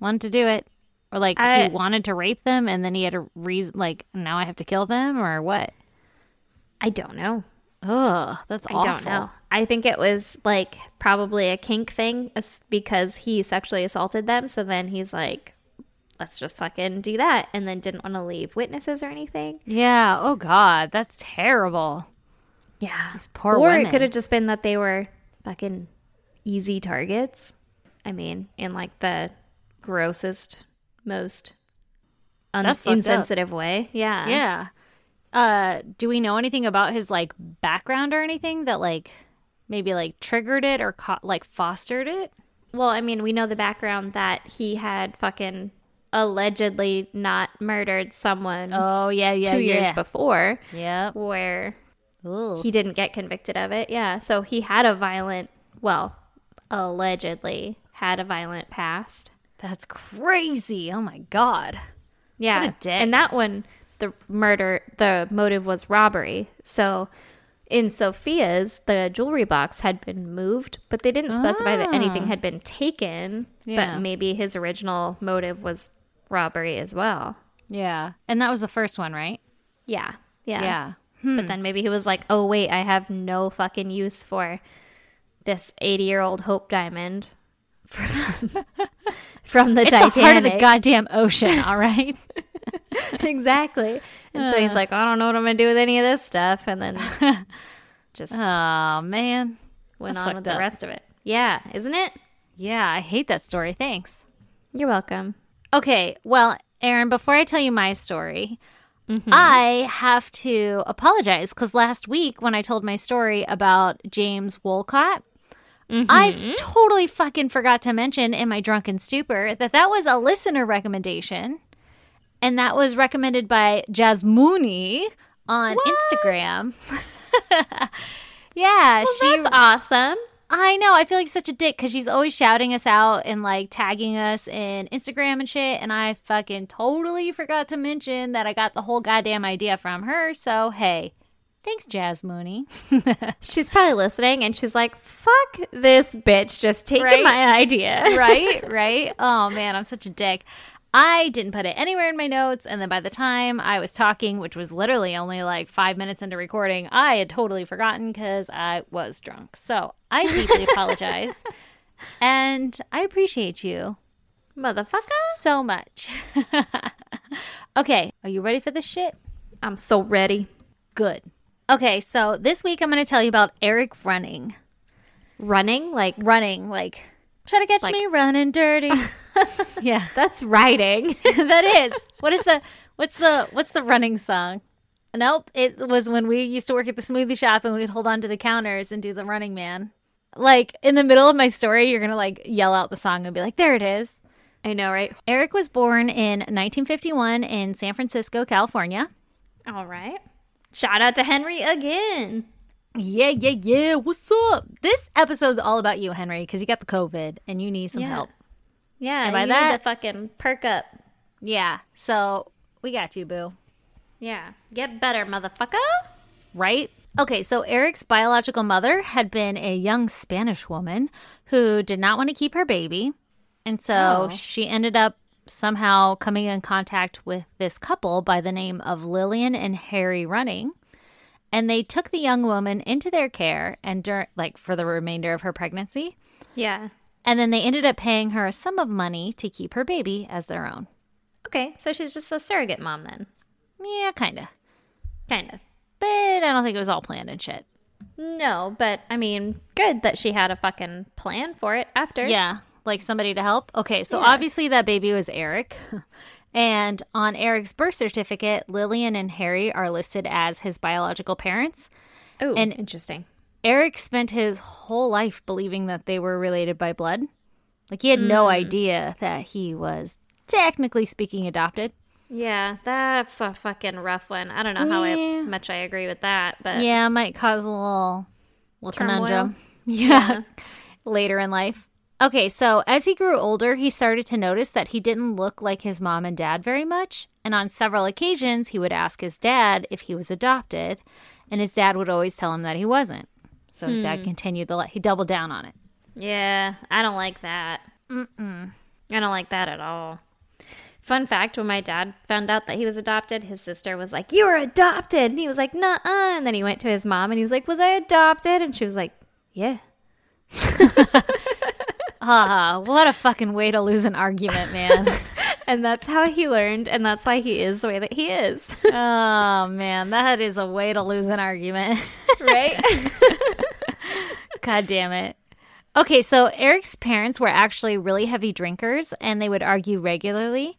wanted to do it? Or like I- he wanted to rape them and then he had a reason, like, now I have to kill them or what? I don't know. Ugh, that's I awful. don't know. I think it was like probably a kink thing because he sexually assaulted them. So then he's like, let's just fucking do that. And then didn't want to leave witnesses or anything. Yeah. Oh God, that's terrible. Yeah. These poor or women. it could have just been that they were fucking easy targets. I mean, in like the grossest, most un- fucked up. insensitive way. Yeah. Yeah. Uh, do we know anything about his like background or anything that like maybe like triggered it or co- like fostered it? Well, I mean, we know the background that he had fucking allegedly not murdered someone Oh yeah, yeah, two yeah. years before, Yeah, where Ooh. he didn't get convicted of it. Yeah. So he had a violent, well, allegedly had a violent past. That's crazy. Oh my god. Yeah. What a dick. And that one, the murder, the motive was robbery. So in Sophia's, the jewelry box had been moved, but they didn't specify that anything ah. had been taken. Yeah. But maybe his original motive was robbery as well. Yeah. And that was the first one, right? Yeah. Yeah. Yeah. But hmm. then maybe he was like, oh, wait, I have no fucking use for this 80 year old Hope Diamond from, from the It's Titanic. the heart of the goddamn ocean, all right? exactly. And so he's like, I don't know what I'm going to do with any of this stuff. And then just oh man. went on with the up. rest of it. Yeah. Isn't it? Yeah, I hate that story. Thanks. You're welcome. Okay, well, Aaron, before I tell you my story, Mm-hmm. I have to apologize because last week when I told my story about James Wolcott, Mm-hmm. I totally fucking forgot to mention in my drunken stupor that that was a listener recommendation. And that was recommended by Jasmuni on Instagram. yeah, she That's awesome. I know. I feel like such a dick because she's always shouting us out and like tagging us in Instagram and shit. And I fucking totally forgot to mention that I got the whole goddamn idea from her. So, hey, thanks, Jazz Mooney. She's probably listening and she's like, fuck this bitch just taking Right? my idea. right? Right? Oh, man, I'm such a dick. I didn't put it anywhere in my notes. And then by the time I was talking, which was literally only like five minutes into recording, I had totally forgotten because I was drunk. So I deeply apologize. And I appreciate you Motherfucker. so much. okay, are you ready for this shit? I'm so ready. Good. Okay, so this week I'm going to tell you about Eric running. Running? Like, Running, like, try to catch Like- me running dirty. yeah, that's riding. that is. What is the what's the what's the running song? Nope, it was when we used to work at the smoothie shop and we'd hold on to the counters and do the running man. Like in the middle of my story, you're gonna like yell out the song and be like, "There it is." I know, right? Eric was born in 1951 in San Francisco, California. All right. Shout out to Henry again. Yeah, yeah, yeah. What's up? This episode's all about you, Henry, because you got the COVID and you need some Yeah. help. Yeah, And by you that- need to fucking perk up. Yeah, so we got you, boo. Yeah. Get better, motherfucker. right? Okay, so Eric's biological mother had been a young Spanish woman who did not want to keep her baby. And so Oh. she ended up somehow coming in contact with this couple by the name of Lillian and Harry Running. and they took the young woman into their care and dur- like for the remainder of her pregnancy. Yeah. And then they ended up paying her a sum of money to keep her baby as their own. Okay, so she's just a surrogate mom then. Yeah, kind of. Kind of. But I don't think it was all planned and shit. No, but I mean, good that she had a fucking plan for it after. Yeah, like somebody to help. Okay, so Yeah. obviously that baby was Eric. and on Eric's birth certificate, Lillian and Harry are listed as his biological parents. Oh, And- interesting. Eric spent his whole life believing that they were related by blood. Like he had no hmm. idea that he was technically speaking adopted. Yeah, that's a fucking rough one. I don't know how Yeah. I, much I agree with that, but Yeah, might cause a little, little conundrum. Yeah. Later in life. Okay, so as he grew older, he started to notice that he didn't look like his mom and dad very much. And on several occasions, he would ask his dad if he was adopted, and his dad would always tell him that he wasn't. So his dad hmm. continued the, he doubled down on it. yeah, I don't like that. Mm-mm. I don't like that at all. Fun fact: When my dad found out that he was adopted, his sister was like, "You were adopted," and he was like, "Nuh-uh." And then he went to his mom and he was like, "Was I adopted?" And she was like, "Yeah." Ah, what a fucking way to lose an argument, man. And that's how he learned, and that's why he is the way that he is. oh, man, that is a way to lose an argument. right? God damn it. Okay, so Eric's parents were actually really heavy drinkers and they would argue regularly.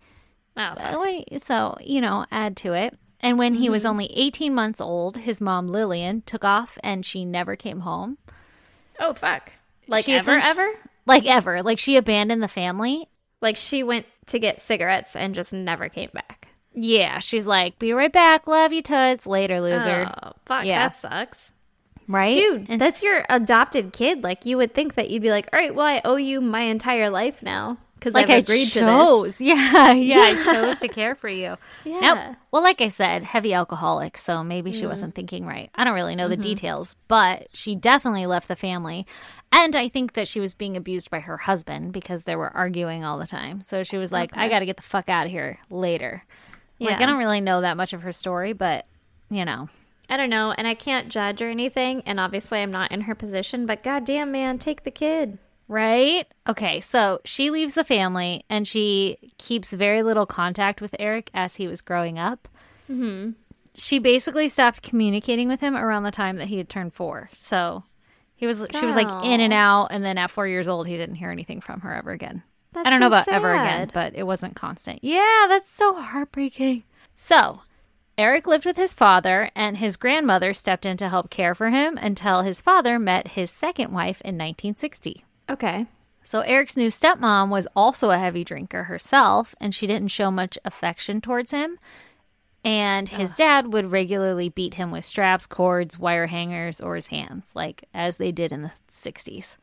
Oh. So, you know, add to it. And when he was only 18 months old, his mom Lillian took off and she never came home. oh fuck. Like She ever, ever? Like ever. Like she abandoned the family. Like she went to get cigarettes and just never came back. Yeah, she's like, be right back. Love you, Toots. Later, loser. Oh, fuck. Yeah. That sucks. right? Dude, And- that's your adopted kid. Like, you would think that you'd be like, all right, well, I owe you my entire life now because like I've I agreed to this. chose. Yeah, yeah, I chose to care for you. Yeah. Nope. Well, like I said, heavy alcoholic, so maybe she mm-hmm. wasn't thinking right. I don't really know the mm-hmm. details, but she definitely left the family. And I think that she was being abused by her husband because they were arguing all the time. So she was like, I got to get the fuck out of here later. Yeah. Like, Yeah. I don't really know that much of her story, but, you know. I don't know. And I can't judge or anything. And obviously, I'm not in her position, but goddamn, man, take the kid. Right? Okay, so she leaves the family and she keeps very little contact with Eric as he was growing up. Mm-hmm. She basically stopped communicating with him around the time that he had turned four. So he was she was like in and out, and then at four years old, he didn't hear anything from her ever again. That's I don't know so about ever again, but it wasn't constant. Yeah, that's so heartbreaking. So Eric lived with his father, and his grandmother stepped in to help care for him until his father met his second wife in 1960. Okay. So Eric's new stepmom was also a heavy drinker herself, and she didn't show much affection towards him. And his dad would regularly beat him with straps, cords, wire hangers, or his hands, like as they did in the 60s.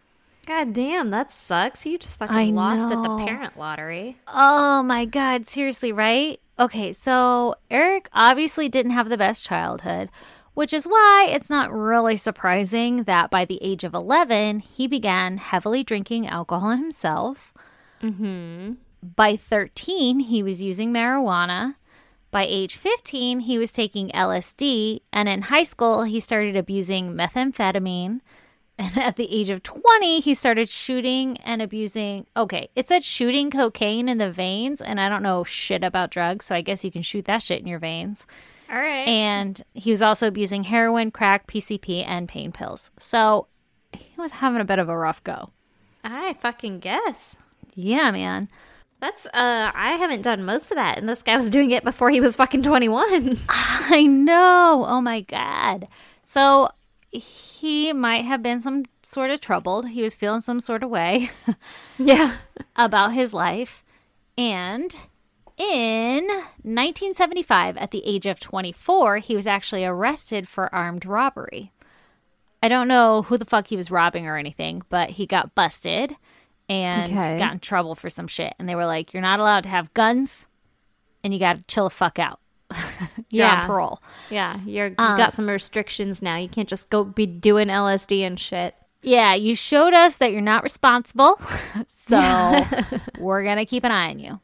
God damn, that sucks. You just fucking I lost at the parent lottery. Oh my God, seriously, right? Okay, so Eric obviously didn't have the best childhood, which is why it's not really surprising that by the age of 11, he began heavily drinking alcohol himself. Mm-hmm. By 13, he was using marijuana. By age 15, he was taking LSD. And in high school, he started abusing methamphetamine. And at the age of 20, he started shooting and abusing. Okay, it said shooting cocaine in the veins, and I don't know shit about drugs, so I guess you can shoot that shit in your veins. All right. And he was also abusing heroin, crack, PCP, and pain pills. So he was having a bit of a rough go. I fucking guess. Yeah, man. That's uh I haven't done most of that and this guy was doing it before he was fucking 21. I know. Oh my God. So he might have been some sort of troubled. He was feeling some sort of way. yeah. about his life. And in 1975, at the age of 24, he was actually arrested for armed robbery. I don't know who the fuck he was robbing or anything, but he got busted and Okay. got in trouble for some shit. And they were like, You're not allowed to have guns and you got to chill the fuck out. You're Yeah. on parole. Yeah, you're you Um, got some restrictions now. You can't just go be doing LSD and shit. Yeah, you showed us that you're not responsible. so we're going to keep an eye on you.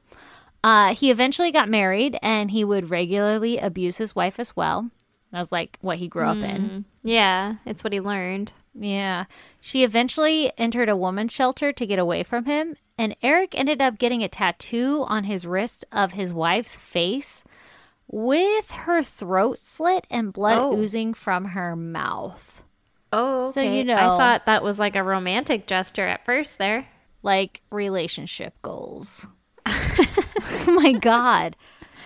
Uh, he eventually got married and he would regularly abuse his wife as well. That was like what he grew up in. Yeah, it's what he learned. Yeah. She eventually entered a woman's shelter to get away from him, and Eric ended up getting a tattoo on his wrist of his wife's face with her throat slit and blood Oh. oozing from her mouth. Oh, So, you know, I thought that was like a romantic gesture at first there. Like relationship goals. oh my God.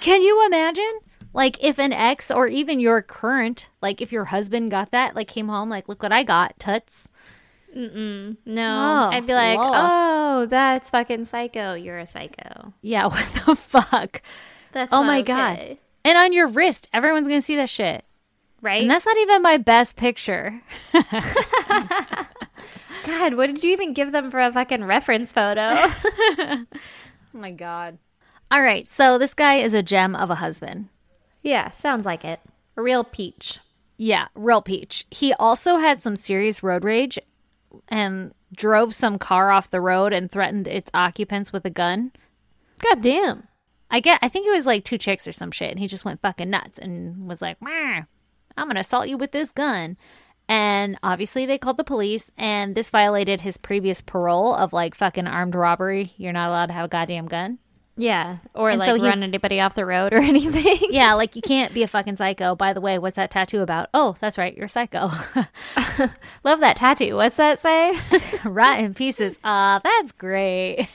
Can you imagine? Like if an ex or even your current, like if your husband got that, like came home, like, look what I got, tuts. mm No, Oh, I'd be like, Lord. oh, that's fucking psycho. You're a psycho. Yeah, what the fuck? That's Oh my okay. God. And on your wrist, everyone's gonna see that shit. right? And that's not even my best picture. God, what did you even give them for a fucking reference photo? Oh my god. All right, so this guy is a gem of a husband. yeah, sounds like it. A real peach. Yeah, real peach. He also had some serious road rage and drove some car off the road and threatened its occupants with a gun. God damn. I get I think it was like two chicks or some shit and he just went fucking nuts and was like, "I'm going to assault you with this gun." And obviously they called the police and this violated his previous parole of like fucking armed robbery. You're not allowed to have a goddamn gun. Yeah, or And like so he- run anybody off the road or anything. Yeah, like you can't be a fucking psycho. By the way, what's that tattoo about? Oh, that's right, you're psycho. Love that tattoo. What's that say? Rotten pieces. Ah, that's great.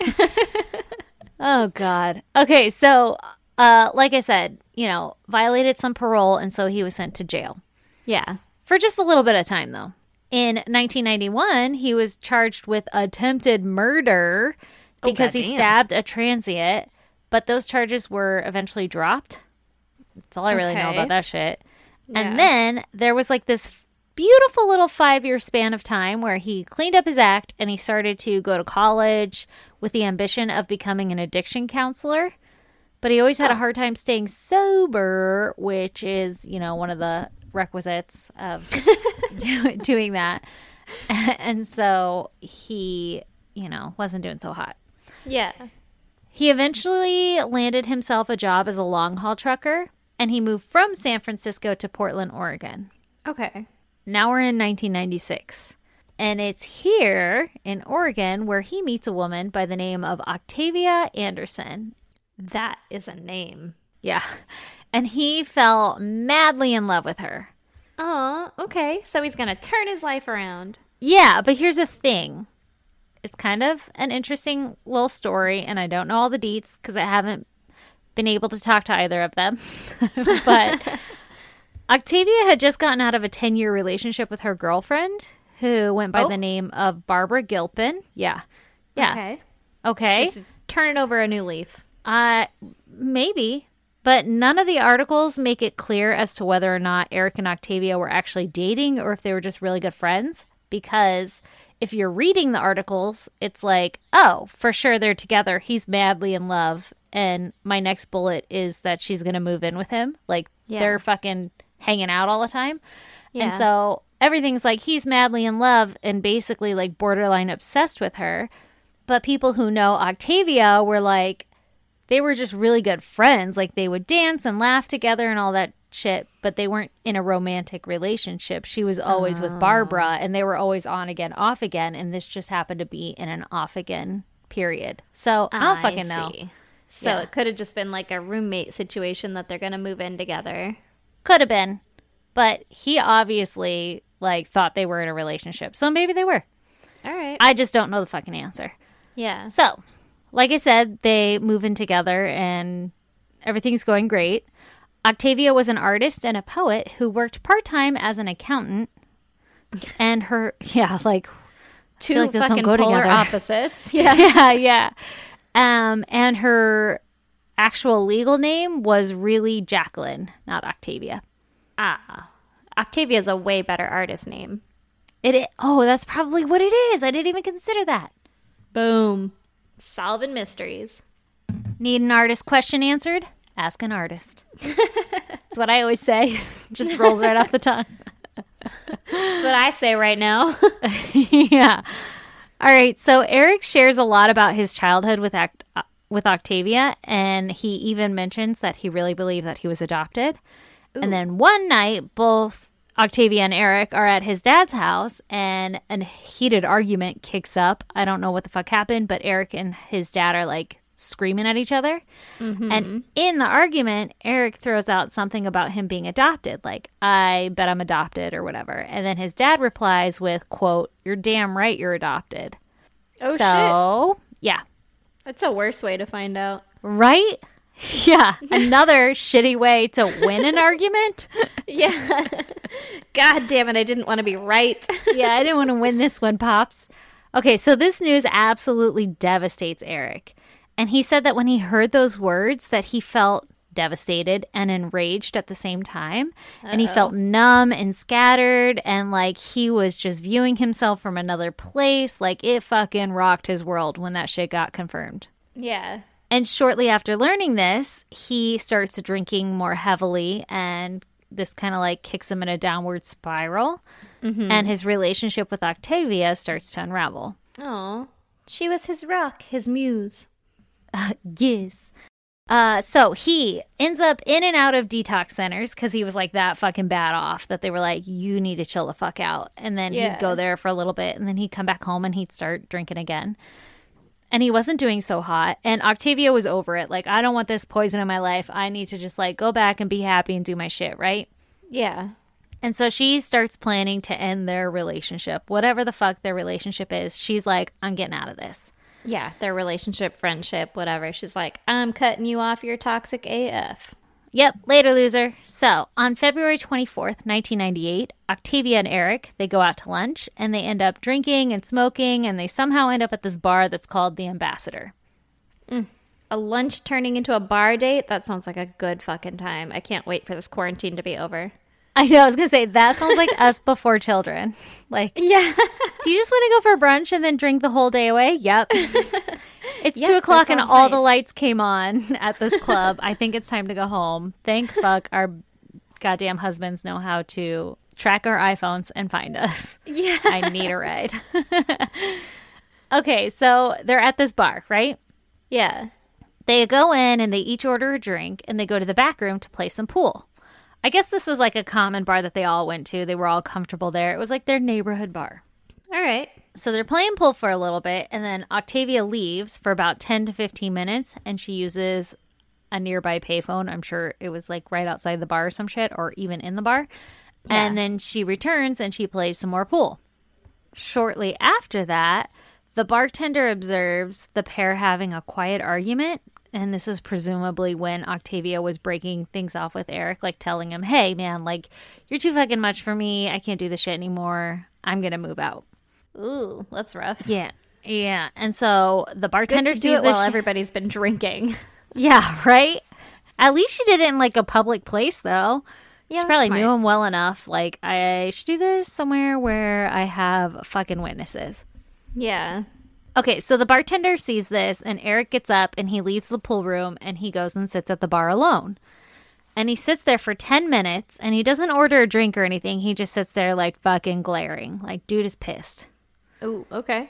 oh god. Okay, so uh like I said, you know, violated some parole and so he was sent to jail. yeah. For just a little bit of time though. In 1991, he was charged with attempted murder oh, because he stabbed a transient, but those charges were eventually dropped. That's all I really know about that shit. Yeah. And then there was like this beautiful little five year span of time where he cleaned up his act and he started to go to college with the ambition of becoming an addiction counselor. But he always had a hard time staying sober, which is, you know, one of the requisites of do- doing that. And so he, you know, wasn't doing so hot. Yeah. He eventually landed himself a job as a long haul trucker and he moved from San Francisco to Portland, Oregon. Okay. Now we're in 1996. And it's here in Oregon where he meets a woman by the name of Octavia Anderson. That is a name. Yeah. And he fell madly in love with her. Oh, okay. So he's gonna turn his life around. Yeah, but here's the thing. It's kind of an interesting little story, and I don't know all the deets because I haven't been able to talk to either of them. but Octavia had just gotten out of a 10 year relationship with her girlfriend who went by Oh. the name of Barbara Gilpin. Yeah. Yeah. Okay. Okay. She's turning over a new leaf. Uh, maybe. But none of the articles make it clear as to whether or not Eric and Octavia were actually dating or if they were just really good friends. Because if you're reading the articles, it's like, oh, for sure they're together. He's madly in love. And my next bullet is that she's going to move in with him. Like, Yeah. they're fucking hanging out all the time. And so everything's like he's madly in love and basically like borderline obsessed with her. But people who know Octavia were like, they were just really good friends. Like they would dance and laugh together and all that shit, but they weren't in a romantic relationship. She was always with oh. Barbara and they were always on again, off again. And this just happened to be in an off again period. So I don't fucking know. So Yeah. it could have just been like a roommate situation that they're gonna move in together. Could have been. But he obviously like thought they were in a relationship. So maybe they were. All right. I just don't know the fucking answer. yeah. So, like I said, they move in together and everything's going great. Octavia was an artist and a poet who worked part time as an accountant. And her, yeah, like, Two like those don't fucking go polar together. opposites. Yeah. yeah, yeah. Um, and her actual legal name was really Jacqueline, not Octavia. ah. Octavia is a way better artist name. It, oh, that's probably what it is. I didn't even consider that. Boom. Solving mysteries. Need an artist question answered? Ask an artist. That's what I always say. Just rolls right off the tongue. That's what I say right now. yeah. All right. So Eric shares a lot about his childhood with Act- uh, with Octavia, and he even mentions that he really believed that he was adopted. And then one night, both Octavia and Eric are at his dad's house, and a heated argument kicks up. I don't know what the fuck happened, but Eric and his dad are like screaming at each other. Mm-hmm. And in the argument, Eric throws out something about him being adopted, like, I bet I'm adopted or whatever. And then his dad replies with, quote, You're damn right you're adopted. Oh so, yeah. That's a worse way to find out. Right? Yeah. Another shitty way to win an argument. Yeah. God damn it, I didn't want to be right. yeah, I didn't want to win this one, Pops. Okay, so this news absolutely devastates Eric. And he said that when he heard those words that he felt devastated and enraged at the same time and he felt numb and scattered and like he was just viewing himself from another place like it fucking rocked his world when that shit got confirmed yeah. And shortly after learning this, he starts drinking more heavily, and this kind of like kicks him in a downward spiral. And his relationship with Octavia starts to unravel. Oh. She was his rock, his muse. Yes. Uh, so he ends up in and out of detox centers because he was like that fucking bad off that they were like, you need to chill the fuck out. And then Yeah. he'd go there for a little bit and then he'd come back home and he'd start drinking again. And he wasn't doing so hot. And Octavia was over it. Like, I don't want this poison in my life. I need to just like go back and be happy and do my shit, right? Yeah. And so she starts planning to end their relationship, whatever the fuck their relationship is. She's like, I'm getting out of this. Yeah, their relationship, friendship, whatever. She's like, I'm cutting you off your toxic AF. Yep, later loser. So, on February 24th, 1998, Octavia and Eric, they go out to lunch and they end up drinking and smoking and they somehow end up at this bar that's called The Ambassador. Mm. A lunch turning into a bar date? That sounds like a good fucking time. I can't wait for this quarantine to be over. I know, I was going to say that sounds like us before children. Like, Yeah. do you just want to go for brunch and then drink the whole day away? Yep. It's Yep, two o'clock and all the lights came on at this club. I think it's time to go home. Thank fuck our goddamn husbands know how to track our iPhones and find us. yeah. I need a ride. okay, so they're at this bar, right? Yeah. They go in and they each order a drink and they go to the back room to play some pool. I guess this was like a common bar that they all went to. They were all comfortable there. It was like their neighborhood bar. All right. So they're playing pool for a little bit, and then Octavia leaves for about 10 to 15 minutes, and she uses a nearby payphone. I'm sure it was like right outside the bar or some shit, or even in the bar. And then she returns and she plays some more pool. Shortly after that, the bartender observes the pair having a quiet argument. And this is presumably when Octavia was breaking things off with Eric, like telling him, hey, man, like, you're too fucking much for me. I can't do this shit anymore. I'm going to move out. Ooh, that's rough. Yeah. Yeah. And so the bartender Good do it this while sh- everybody's been drinking. Yeah, right? At least she did it in like a public place though. Yeah, she probably that's knew him well enough. Like, I should do this somewhere where I have fucking witnesses. Yeah. Okay, so the bartender sees this, and Eric gets up and he leaves the pool room and he goes and sits at the bar alone. And he sits there for 10 minutes and he doesn't order a drink or anything. He just sits there like fucking glaring. Like, dude is pissed. Ooh, okay.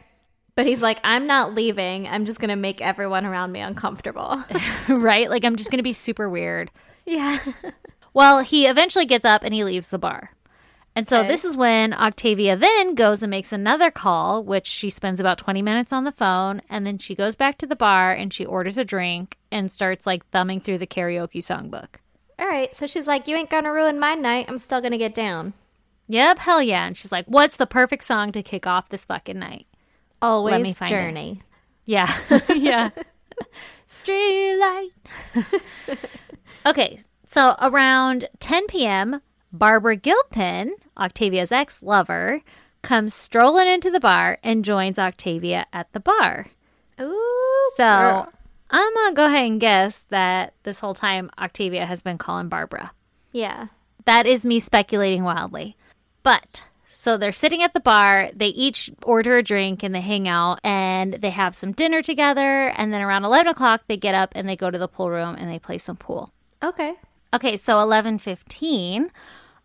But he's like, I'm not leaving. I'm just going to make everyone around me uncomfortable. right? Like, I'm just going to be super weird. yeah. Well, he eventually gets up and he leaves the bar. And so Okay. this is when Octavia then goes and makes another call, which she spends about 20 minutes on the phone. And then she goes back to the bar and she orders a drink and starts like thumbing through the karaoke songbook. All right. So she's like, You ain't going to ruin my night. I'm still going to get down. Yep, hell yeah. And she's like, what's the perfect song to kick off this fucking night? Always me find it. journey. Yeah. yeah. Street light. okay. So around 10 p.m., Barbara Gilpin, Octavia's ex lover, comes strolling into the bar and joins Octavia at the bar. Ooh. So girl. I'm going to go ahead and guess that this whole time Octavia has been calling Barbara. Yeah. That is me speculating wildly. But so they're sitting at the bar, they each order a drink and they hang out and they have some dinner together. And then around 11 o'clock, they get up and they go to the pool room and they play some pool. Okay. Okay, so 11:15,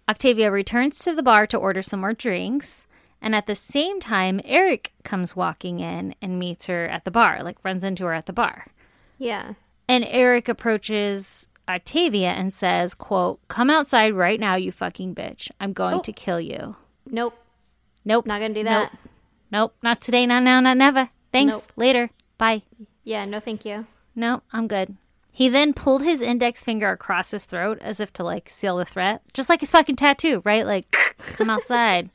Octavia returns to the bar to order some more drinks, and at the same time Eric comes walking in and meets her at the bar, like runs into her at the bar. Yeah. And Eric approaches Octavia and says, quote, come outside right now, you fucking bitch. I'm going Oh. to kill you. Nope. Nope. Not gonna do that. Nope. Nope. Not today, not now, not never. Thanks. Nope. Later. Bye. Yeah, no thank you. No, I'm good. He then pulled his index finger across his throat as if to like seal the threat. Just like his fucking tattoo, right? Like, come outside.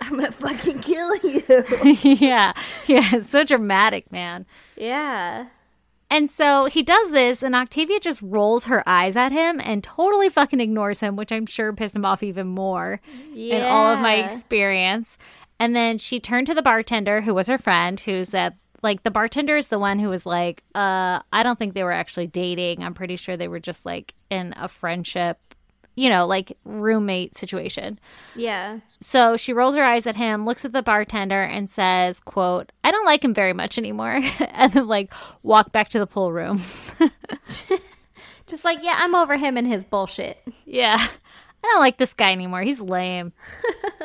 I'm gonna fucking kill you. yeah. Yeah. It's so dramatic, man. yeah. And so he does this, and Octavia just rolls her eyes at him and totally fucking ignores him, which I'm sure pissed him off even more yeah. in all of my experience. And then she turned to the bartender, who was her friend, who said, like, the bartender is the one who was like, uh, I don't think they were actually dating. I'm pretty sure they were just like in a friendship, you know, like roommate situation. Yeah. So she rolls her eyes at him, looks at the bartender, and says, "quote I don't like him very much anymore," and then like walk back to the pool room. Just like, yeah, I'm over him and his bullshit. yeah, I don't like this guy anymore. He's lame.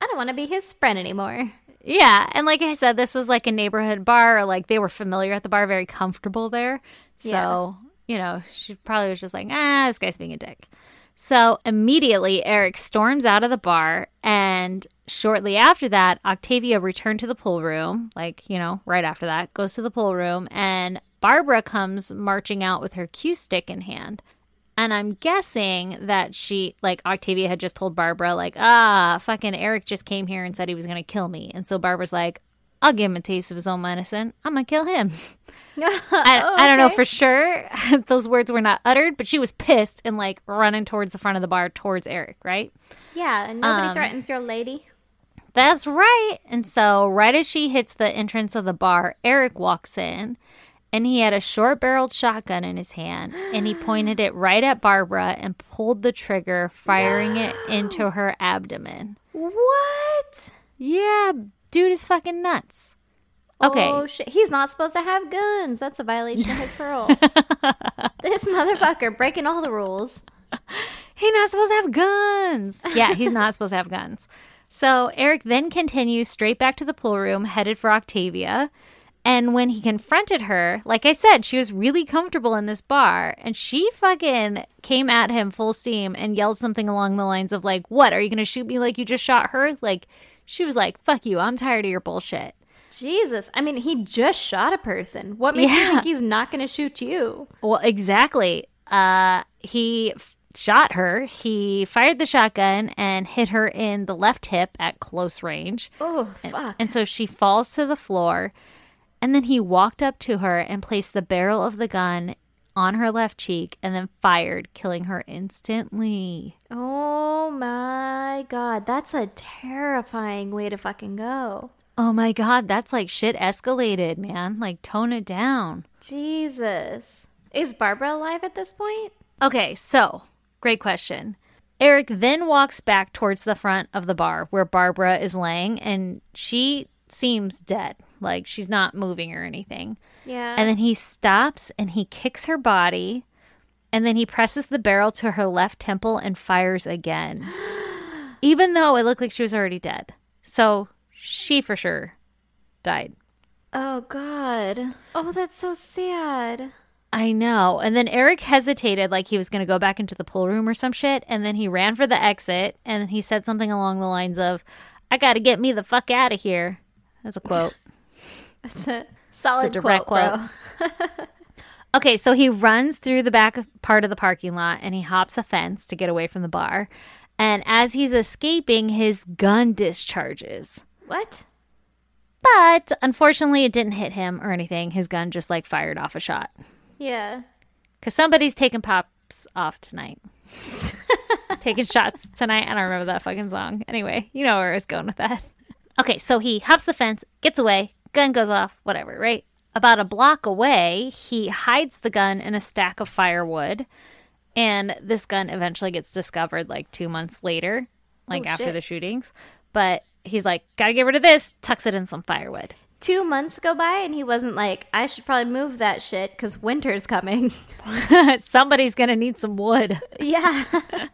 I don't want to be his friend anymore. Yeah, and like I said, this was like a neighborhood bar. Like they were familiar at the bar, very comfortable there. So Yeah. You know, she probably was just like, "Ah, this guy's being a dick." So immediately, Eric storms out of the bar, and shortly after that, Octavia returned to the pool room. Like, you know, right after that, goes to the pool room, and Barbara comes marching out with her cue stick in hand. And I'm guessing that she, like, Octavia had just told Barbara, like, ah, fucking Eric just came here and said he was going to kill me. And so Barbara's like, I'll give him a taste of his own medicine. I'm going to kill him. I, Oh, I don't know for sure. Those words were not uttered, but she was pissed and like running towards the front of the bar towards Eric, right? Yeah, and nobody Um, threatens your lady. That's right. And so, right as she hits the entrance of the bar, Eric walks in and he had a short barreled shotgun in his hand and he pointed it right at Barbara and pulled the trigger, firing it into her abdomen. What? Yeah, dude is fucking nuts. Okay. Oh shit! He's not supposed to have guns. That's a violation of his parole. this motherfucker breaking all the rules. He's not supposed to have guns. Yeah, he's not supposed to have guns. So Eric then continues straight back to the pool room, headed for Octavia. And when he confronted her, like I said, she was really comfortable in this bar, and she fucking came at him full steam and yelled something along the lines of like, "What? Are you going to shoot me like you just shot her?" Like she was like, "Fuck you. I'm tired of your bullshit." Jesus, I mean, he just shot a person. What makes you think he's not going to shoot you? Well, exactly. Uh, he f- shot her. He fired the shotgun and hit her in the left hip at close range. Oh fuck! And so she falls to the floor. And then he walked up to her and placed the barrel of the gun on her left cheek and then fired, killing her instantly. Oh my god, that's a terrifying way to fucking go. Oh my God, that's like shit escalated, man. Like, tone it down. Jesus, is Barbara alive at this point? Okay, so great question. Eric then walks back towards the front of the bar where Barbara is laying, and she seems dead. Like she's not moving or anything. Yeah. And then he stops and he kicks her body, and then he presses the barrel to her left temple and fires again, even though it looked like she was already dead. So she for sure died. oh god. Oh, that's so sad. I know. And then Eric hesitated like he was going to go back into the pool room or some shit. And then he ran for the exit and he said something along the lines of, I got to get me the fuck out of here. That's a quote. That's a solid direct quote, bro. okay, so he runs through the back part of the parking lot and he hops a fence to get away from the bar. And as he's escaping, his gun discharges. What? But unfortunately, it didn't hit him or anything. His gun just like fired off a shot. Yeah. Because somebody's taking pops off tonight. taking shots tonight. I don't remember that fucking song. Anyway, you know where I was going with that. Okay, so he hops the fence, gets away, gun goes off, whatever, right? About a block away, he hides the gun in a stack of firewood. And this gun eventually gets discovered like two months later, like Oh, after shit. the shootings. But he's like, gotta get rid of this, tucks it in some firewood. Two months go by and he wasn't like, I should probably move that shit because winter's coming. Somebody's gonna need some wood. yeah.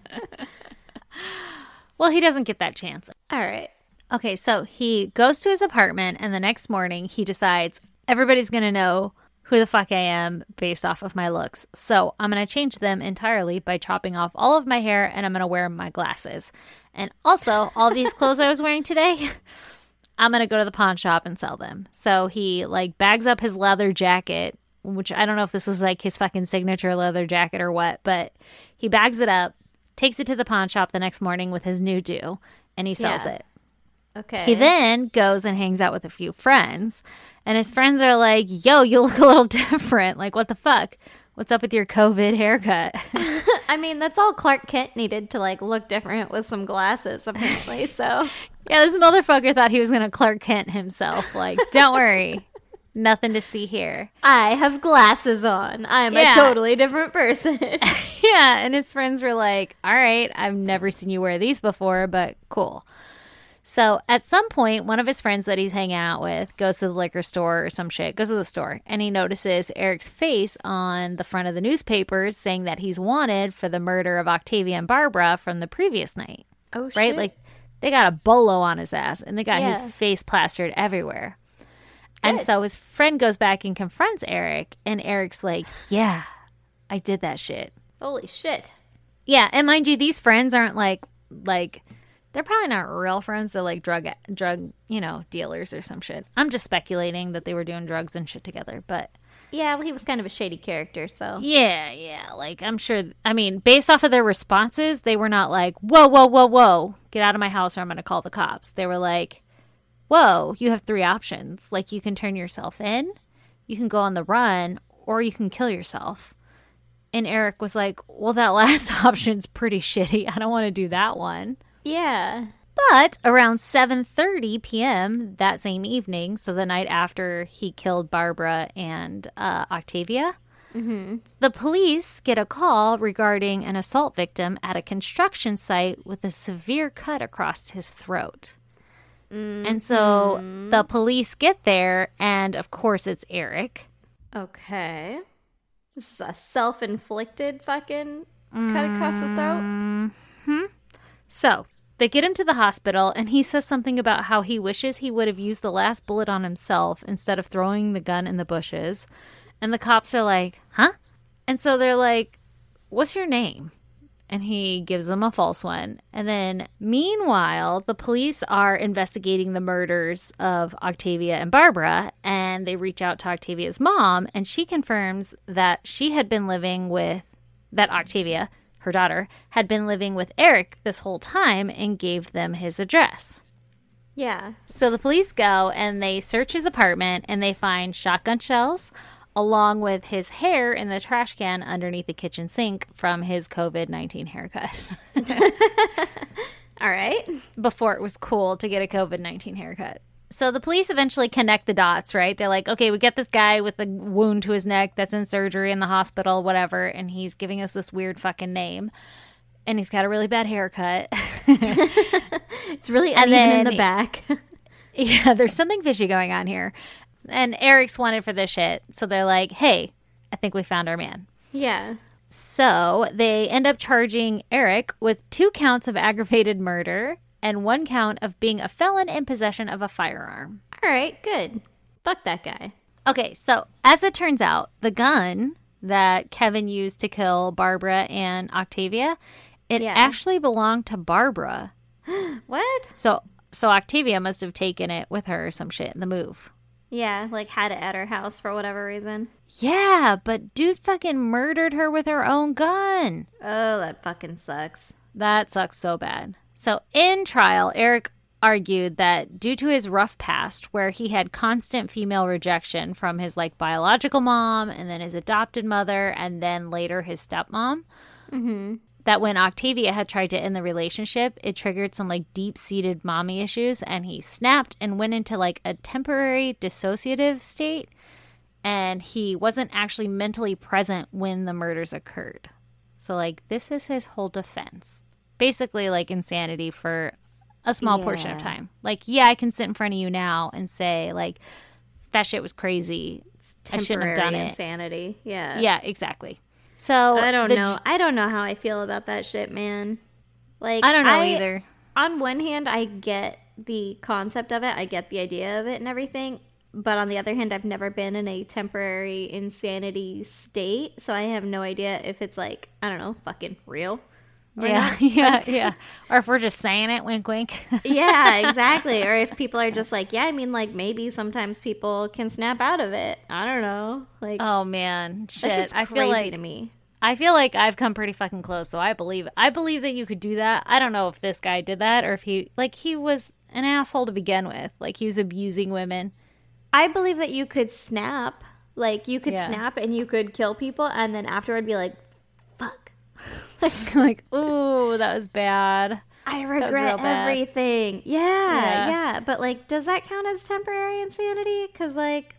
Well, he doesn't get that chance. All right. Okay, so he goes to his apartment, and the next morning he decides everybody's going to know who the fuck I am based off of my looks. So I'm going to change them entirely by chopping off all of my hair and I'm going to wear my glasses. And also, all these clothes I was wearing today, I'm going to go to the pawn shop and sell them. So he like bags up his leather jacket, which I don't know if this is like his fucking signature leather jacket or what, but he bags it up, takes it to the pawn shop the next morning with his new do, and he sells Yeah. it. Okay. He then goes and hangs out with a few friends, and his friends are like, "Yo, you look a little different. Like, what the fuck? What's up with your COVID haircut?" I mean, that's all Clark Kent needed to like look different with some glasses, apparently. So yeah, this motherfucker thought he was gonna Clark Kent himself. Like, don't worry, nothing to see here. I have glasses on. I'm Yeah. a totally different person. yeah, and his friends were like, "All right, I've never seen you wear these before, but cool." So at some point, one of his friends that he's hanging out with goes to the liquor store or some shit, goes to the store, and he notices Eric's face on the front of the newspapers saying that he's wanted for the murder of Octavia and Barbara from the previous night. oh, shit. Right? Like they got a bolo on his ass and they got Yeah. his face plastered everywhere. And so his friend goes back and confronts Eric, and Eric's like, Yeah, I did that shit. holy shit. Yeah, and mind you, these friends aren't like like they're probably not real friends. They're like drug drug you know dealers or some shit. I'm just speculating that they were doing drugs and shit together, but Yeah, well, he was kind of a shady character, so yeah, yeah. Like I'm sure. I mean, based off of their responses, they were not like, "Whoa, whoa, whoa, whoa, get out of my house or I'm going to call the cops." They were like, "Whoa, you have three options. Like you can turn yourself in, you can go on the run, or you can kill yourself." And Eric was like, "Well, that last option's pretty shitty. I don't want to do that one." Yeah. But around 7:30 p.m. that same evening, so the night after he killed Barbara and uh, Octavia, mm-hmm. the police get a call regarding an assault victim at a construction site with a severe cut across his throat. And so mm-hmm. the police get there, and of course it's Eric. Okay. This is a self-inflicted fucking cut across the throat. Mm-hmm. So they get him to the hospital, and he says something about how he wishes he would have used the last bullet on himself instead of throwing the gun in the bushes. And the cops are like, huh? And so they're like, what's your name? And he gives them a false one. And then, meanwhile, the police are investigating the murders of Octavia and Barbara, and they reach out to Octavia's mom, and she confirms that she had been living with that Octavia, her daughter, had been living with Eric this whole time and gave them his address. Yeah. So the police go and they search his apartment and they find shotgun shells along with his hair in the trash can underneath the kitchen sink from his COVID 19 haircut All right. before it was cool to get a COVID 19 haircut. So the police eventually connect the dots, right? They're like, okay, we get this guy with a wound to his neck that's in surgery in the hospital, whatever, and he's giving us this weird fucking name. And he's got a really bad haircut. It's really And then, in the back. yeah, there's something fishy going on here. And Eric's wanted for this shit. So they're like, hey, I think we found our man. yeah. So they end up charging Eric with two counts of aggravated murder and one count of being a felon in possession of a firearm. All right. Good. Fuck that guy. Okay, so as it turns out, the gun that Kevin used to kill Barbara and Octavia, it Yeah. actually belonged to Barbara. What? So so Octavia must have taken it with her or some shit in the move. Yeah, like had it at her house for whatever reason. Yeah, but dude fucking murdered her with her own gun. Oh, that fucking sucks. That sucks so bad. So, in trial, Eric argued that due to his rough past, where he had constant female rejection from his like biological mom and then his adopted mother and then later his stepmom, mm-hmm. that when Octavia had tried to end the relationship, it triggered some like deep seated mommy issues and he snapped and went into like a temporary dissociative state and he wasn't actually mentally present when the murders occurred. So, like, this is his whole defense. Basically, like insanity for a small portion of time. Like, yeah, I can sit in front of you now and say, like, that shit was crazy. I shouldn't have done Temporary it. Insanity. Yeah. Yeah, exactly. So, I don't know. j- I don't know how I feel about that shit, man. Like I don't know either. On one hand, I get the concept of it. I get the idea of it and everything. but on the other hand, I've never been in a temporary insanity state, so I have no idea if it's like I don't know, fucking real. Yeah, not. yeah, yeah. Or if we're just saying it, wink, wink. yeah, exactly. Or if people are just like, yeah, I mean, like maybe sometimes people can snap out of it. I don't know. Like oh man, shit. I feel like to me. I feel like I've come pretty fucking close, so I believe I believe that you could do that. I don't know if this guy did that or if he like he was an asshole to begin with. Like he was abusing women. I believe that you could snap. Like you could Yeah. snap and you could kill people, and then afterward be like, fuck. like, ooh, that was bad. I regret everything. Yeah, Yeah. yeah, But like, does that count as temporary insanity? Because like,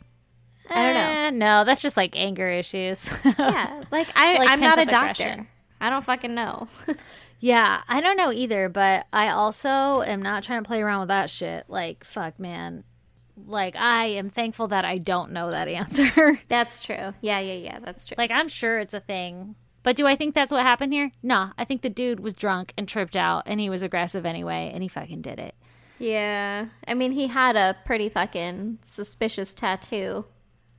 I don't know. Eh, no, that's just like anger issues. Yeah, like I, Like I'm not a doctor. aggression. I don't fucking know. Yeah, I don't know either, but I also am not trying to play around with that shit. Like, fuck, man. Like, I am thankful that I don't know that answer. that's true. Yeah, yeah, yeah. That's true. like, I'm sure it's a thing. But do I think that's what happened here? No, I think the dude was drunk and tripped out and he was aggressive anyway and he fucking did it. Yeah, I mean, he had a pretty fucking suspicious tattoo.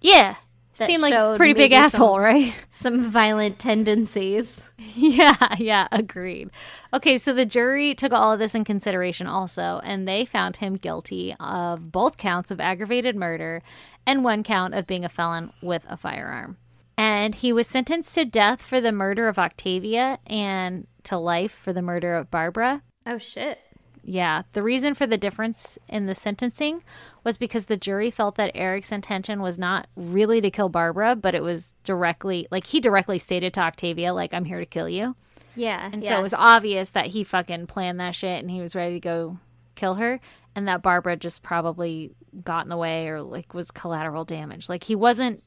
Yeah. That Seemed like a pretty big asshole, some- right? Some violent tendencies. Yeah, yeah, agreed. Okay, so the jury took all of this in consideration also, and they found him guilty of both counts of aggravated murder and one count of being a felon with a firearm. And he was sentenced to death for the murder of Octavia and to life for the murder of Barbara. Oh shit. Yeah, the reason for the difference in the sentencing was because the jury felt that Eric's intention was not really to kill Barbara, but it was directly, like, he directly stated to Octavia, like, I'm here to kill you. Yeah, And yeah. so it was obvious that he fucking planned that shit and he was ready to go kill her and that Barbara just probably got in the way or like was collateral damage. Like he wasn't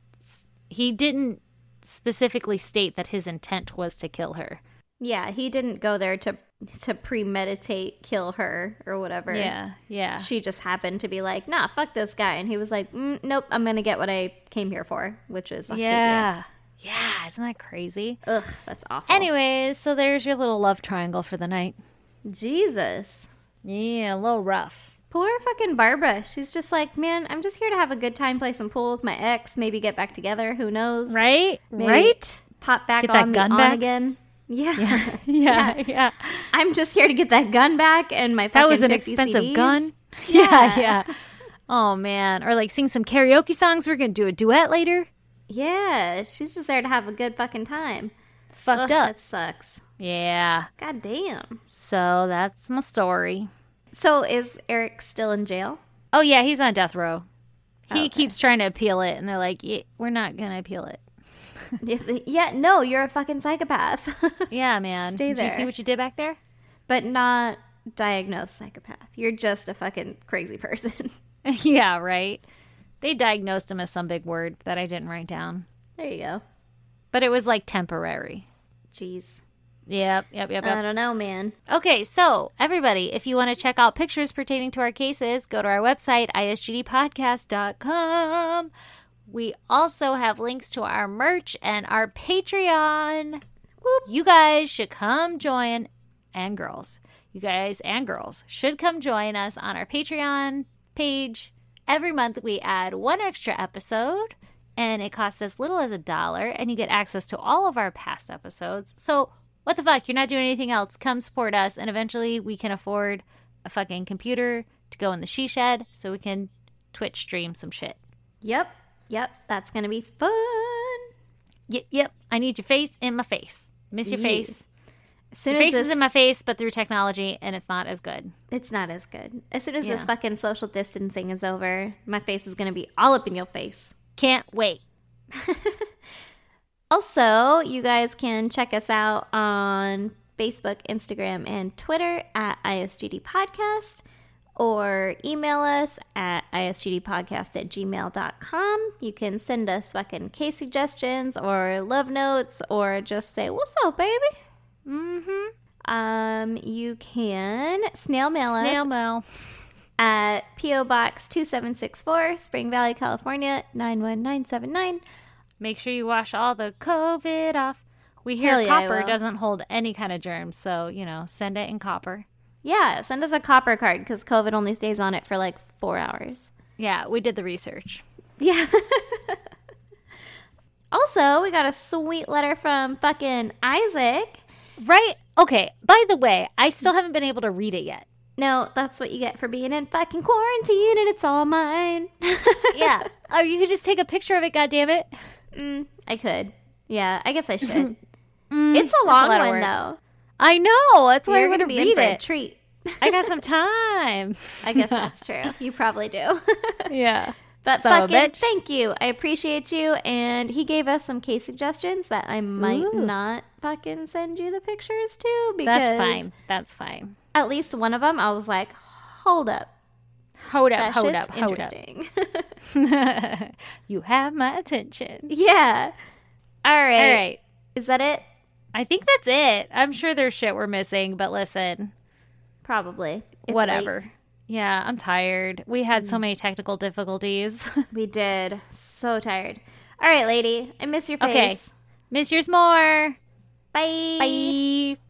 he didn't specifically state that his intent was to kill her. yeah, he didn't go there to to premeditate kill her or whatever. Yeah. Yeah. She just happened to be like, nah, fuck this guy. And he was like, mm, nope, I'm going to get what I came here for, which is Octavia. Yeah. Yeah, isn't that crazy? Ugh, that's awful. Anyways, so there's your little love triangle for the night. Jesus. Yeah, a little rough. Poor fucking Barbara. She's just like, man, I'm just here to have a good time, play some pool with my ex, maybe get back together. Who knows? Right? Maybe Right? Pop back Get that gun the on back? again. Yeah. Yeah, yeah. I'm just here to get that gun back and my That was an 50 expensive CDs. gun. Yeah. Yeah, yeah. Oh man, or like sing some karaoke songs. We're gonna do a duet later. Yeah, she's just there to have a good fucking time. Fucked Ugh, up. That sucks. Yeah. God damn. So that's my story. So is Eric still in jail? Oh yeah, he's on death row. He oh, Okay. keeps trying to appeal it, and they're like, yeah, "We're not gonna appeal it." yeah, no, you're a fucking psychopath. Yeah, man. Stay there. Did you see what you did back there? but not diagnosed psychopath. You're just a fucking crazy person. yeah, right. They diagnosed him as some big word that I didn't write down, there you go. but it was like temporary. Jeez. Yep, yep, yep, yep. I don't know, man. Okay, so everybody, if you want to check out pictures pertaining to our cases, go to our website, isgdpodcast.com. We also have links to our merch and our Patreon. You guys should come join, and girls, you guys and girls should come join us on our Patreon page. Every month we add one extra episode, and it costs as little as a dollar, and you get access to all of our past episodes. So, what the fuck? You're not doing anything else. Come support us, and eventually we can afford a fucking computer to go in the she shed so we can Twitch stream some shit. Yep. Yep. That's going to be fun. Yep, yep. I need your face in my face. Miss your Yeah. face. As soon Your as face this, is in my face, but through technology, and it's not as good. it's not as good. As soon as this fucking social distancing is over, my face is going to be all up in your face. Can't wait. Also, you guys can check us out on Facebook, Instagram, and Twitter at ISGD Podcast or email us at isgdpodcast at gmail.com. You can send us fucking case suggestions or love notes or just say, What's up, baby? Mm-hmm. Um, you can snail mail us Snail mail. at P.O. Box 2764, Spring Valley, California 91979. Make sure you wash all the COVID off. We hear yeah, copper doesn't hold any kind of germs, so you know, send it in copper. Yeah, send us a copper card because COVID only stays on it for like four hours. Yeah, we did the research. Yeah. also, we got a sweet letter from fucking Isaac. Right? Okay. By the way, I still haven't been able to read it yet. No, that's what you get for being in fucking quarantine and it's all mine. Yeah. oh, you could just take a picture of it, goddammit. Mm, I could. Yeah, I guess I should. Mm, it's a long of one work. though. I know. That's why You're I'm gonna going to be in read for a it. treat. I got some time. I guess that's true. You probably do. yeah. But a fucking bitch. thank you. I appreciate you. And he gave us some case suggestions that I might Ooh. not fucking send you the pictures to because That's fine. That's fine. at least one of them I was like, hold up. Hold up, That hold up, hold interesting. up. you have my attention. yeah. All right. All right. Is that it? I think that's it. I'm sure there's shit we're missing, but listen, Probably. It's whatever. late. Yeah, I'm tired. We had so mm. many technical difficulties. We did. So tired. All right, lady. I miss your face. Okay. Miss yours more. Bye. Bye.